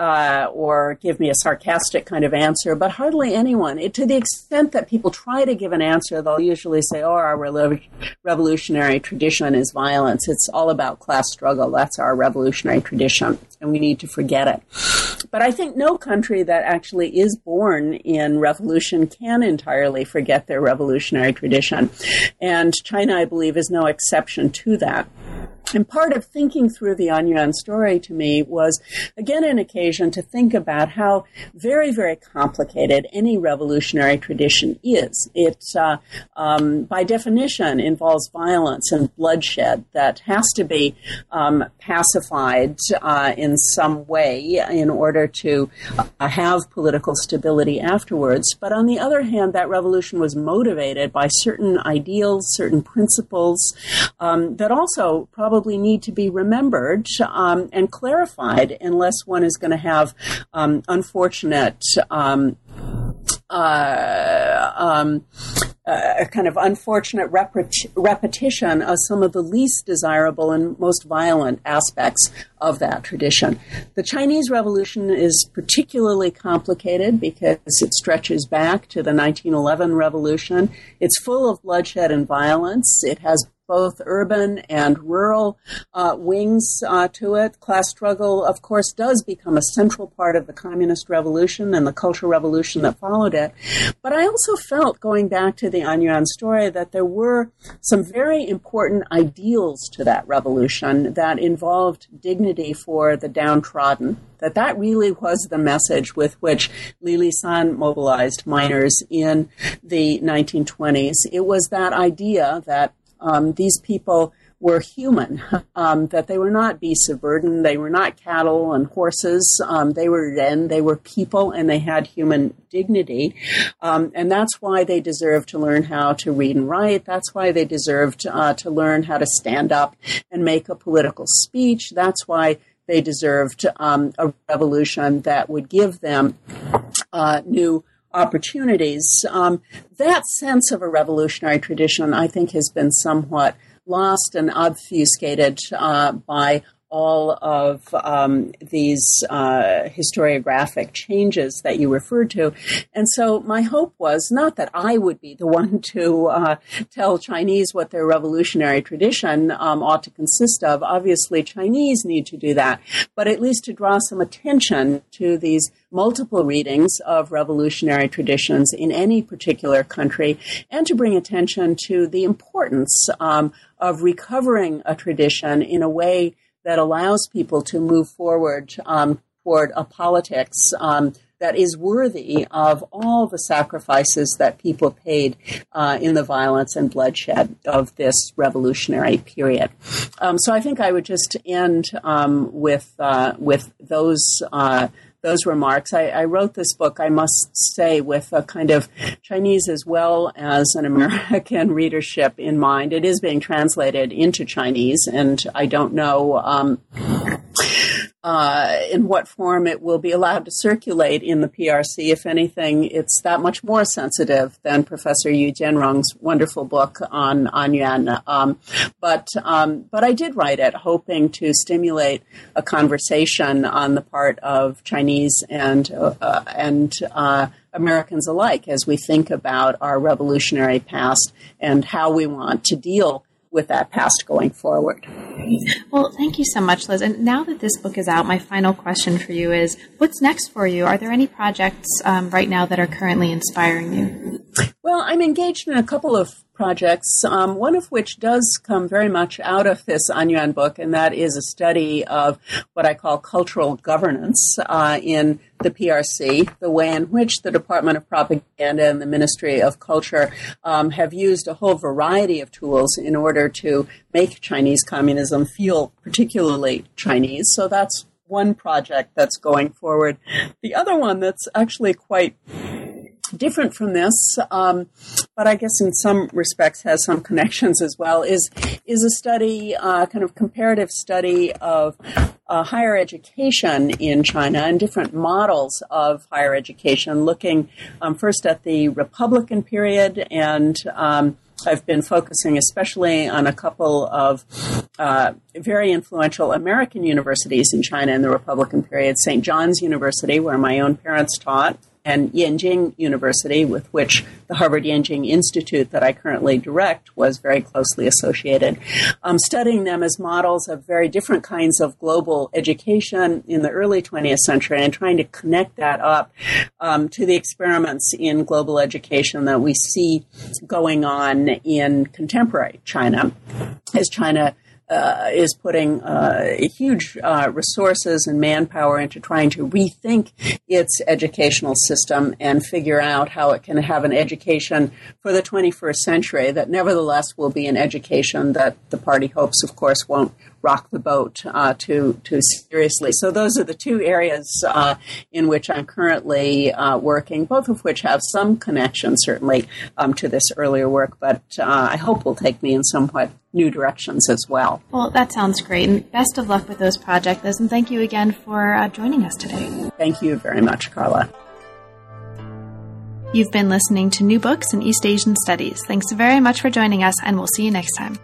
uh, or give me a sarcastic kind of answer, but hardly anyone. It, to the extent that people try to give an answer, they'll usually say, "Oh, our revolutionary tradition is violence. It's all about class struggle. That's our revolutionary tradition, and we need to forget it." But I think no country that actually is born in revolution can entirely forget their revolutionary tradition, and China, I believe, is no exception to that. And part of thinking through the Anyuan story to me was, again, an occasion to think about how very, very complicated any revolutionary tradition is. It, uh, um, by definition, involves violence and bloodshed that has to be um, pacified uh, in some way in order to uh, have political stability afterwards. But on the other hand, that revolution was motivated by certain ideals, certain principles um, that also probably need to be remembered um, and clarified unless one is going to have um, unfortunate um, uh, um, a kind of unfortunate repetition of some of the least desirable and most violent aspects of that tradition. The Chinese Revolution is particularly complicated because it stretches back to the 1911 revolution. It's full of bloodshed and violence. It has both urban and rural uh, wings uh, to it. Class struggle, of course, does become a central part of the communist revolution and the cultural revolution that followed it. But I also felt, going back to the Anyuan story, that there were some very important ideals to that revolution that involved dignity for the downtrodden, that that really was the message with which Li Lisan mobilized miners in the 1920s. It was that idea that um, these people were human, um, that they were not beasts of burden, they were not cattle and horses, um, they were then, they were people, and they had human dignity. Um, and that's why they deserved to learn how to read and write. That's why they deserved uh, to learn how to stand up and make a political speech. That's why they deserved um, a revolution that would give them uh, new opportunities. Um, that sense of a revolutionary tradition, I think, has been somewhat lost and obfuscated uh, by all of um, these uh, historiographic changes that you referred to. And so my hope was not that I would be the one to uh, tell Chinese what their revolutionary tradition um, ought to consist of. Obviously, Chinese need to do that, but at least to draw some attention to these multiple readings of revolutionary traditions in any particular country and to bring attention to the importance um, of recovering a tradition in a way that allows people to move forward um, toward a politics um, that is worthy of all the sacrifices that people paid uh, in the violence and bloodshed of this revolutionary period. Um, so I think I would just end um, with uh, with those. Uh, those remarks. I, I, wrote this book, I must say, with a kind of Chinese as well as an American readership in mind. It is being translated into Chinese, and I don't know. Um, uh, in what form it will be allowed to circulate in the PRC. If anything, it's that much more sensitive than Professor Yu Jianrong's wonderful book on Anyuan. Um, but um, but I did write it, hoping to stimulate a conversation on the part of Chinese and uh, and uh, Americans alike as we think about our revolutionary past and how we want to deal with that past going forward. Well, thank you so much, Liz. And now that this book is out, my final question for you is what's next for you? Are there any projects um, right now that are currently inspiring you? Well, I'm engaged in a couple of projects, um, one of which does come very much out of this Anyuan book, and that is a study of what I call cultural governance uh, in the PRC, the way in which the Department of Propaganda and the Ministry of Culture um, have used a whole variety of tools in order to make Chinese communism feel particularly Chinese. So that's one project that's going forward. The other one that's actually quite different from this, um, but I guess in some respects has some connections as well, is is a study, uh, kind of comparative study of uh, higher education in China and different models of higher education, looking um, first at the Republican period and um, I've been focusing especially on a couple of uh, very influential American universities in China in the Republican period St. John's University, where my own parents taught, and Yenching University, with which the Harvard Yenching Institute that I currently direct was very closely associated. Um, studying them as models of very different kinds of global education in the early 20th century and trying to connect that up um, to the experiments in global education that we see going on in contemporary China as China uh, is putting uh, huge uh, resources and manpower into trying to rethink its educational system and figure out how it can have an education for the 21st century that nevertheless will be an education that the party hopes, of course, won't rock the boat uh, too too seriously. So those are the two areas uh, in which I'm currently uh, working, both of which have some connection certainly um, to this earlier work, but uh, I hope will take me in somewhat new directions as well. Well, that sounds great, and best of luck with those projects. And thank you again for uh, joining us today. Thank you very much, Carla. You've been listening to New Books in East Asian Studies. Thanks very much for joining us, and we'll see you next time.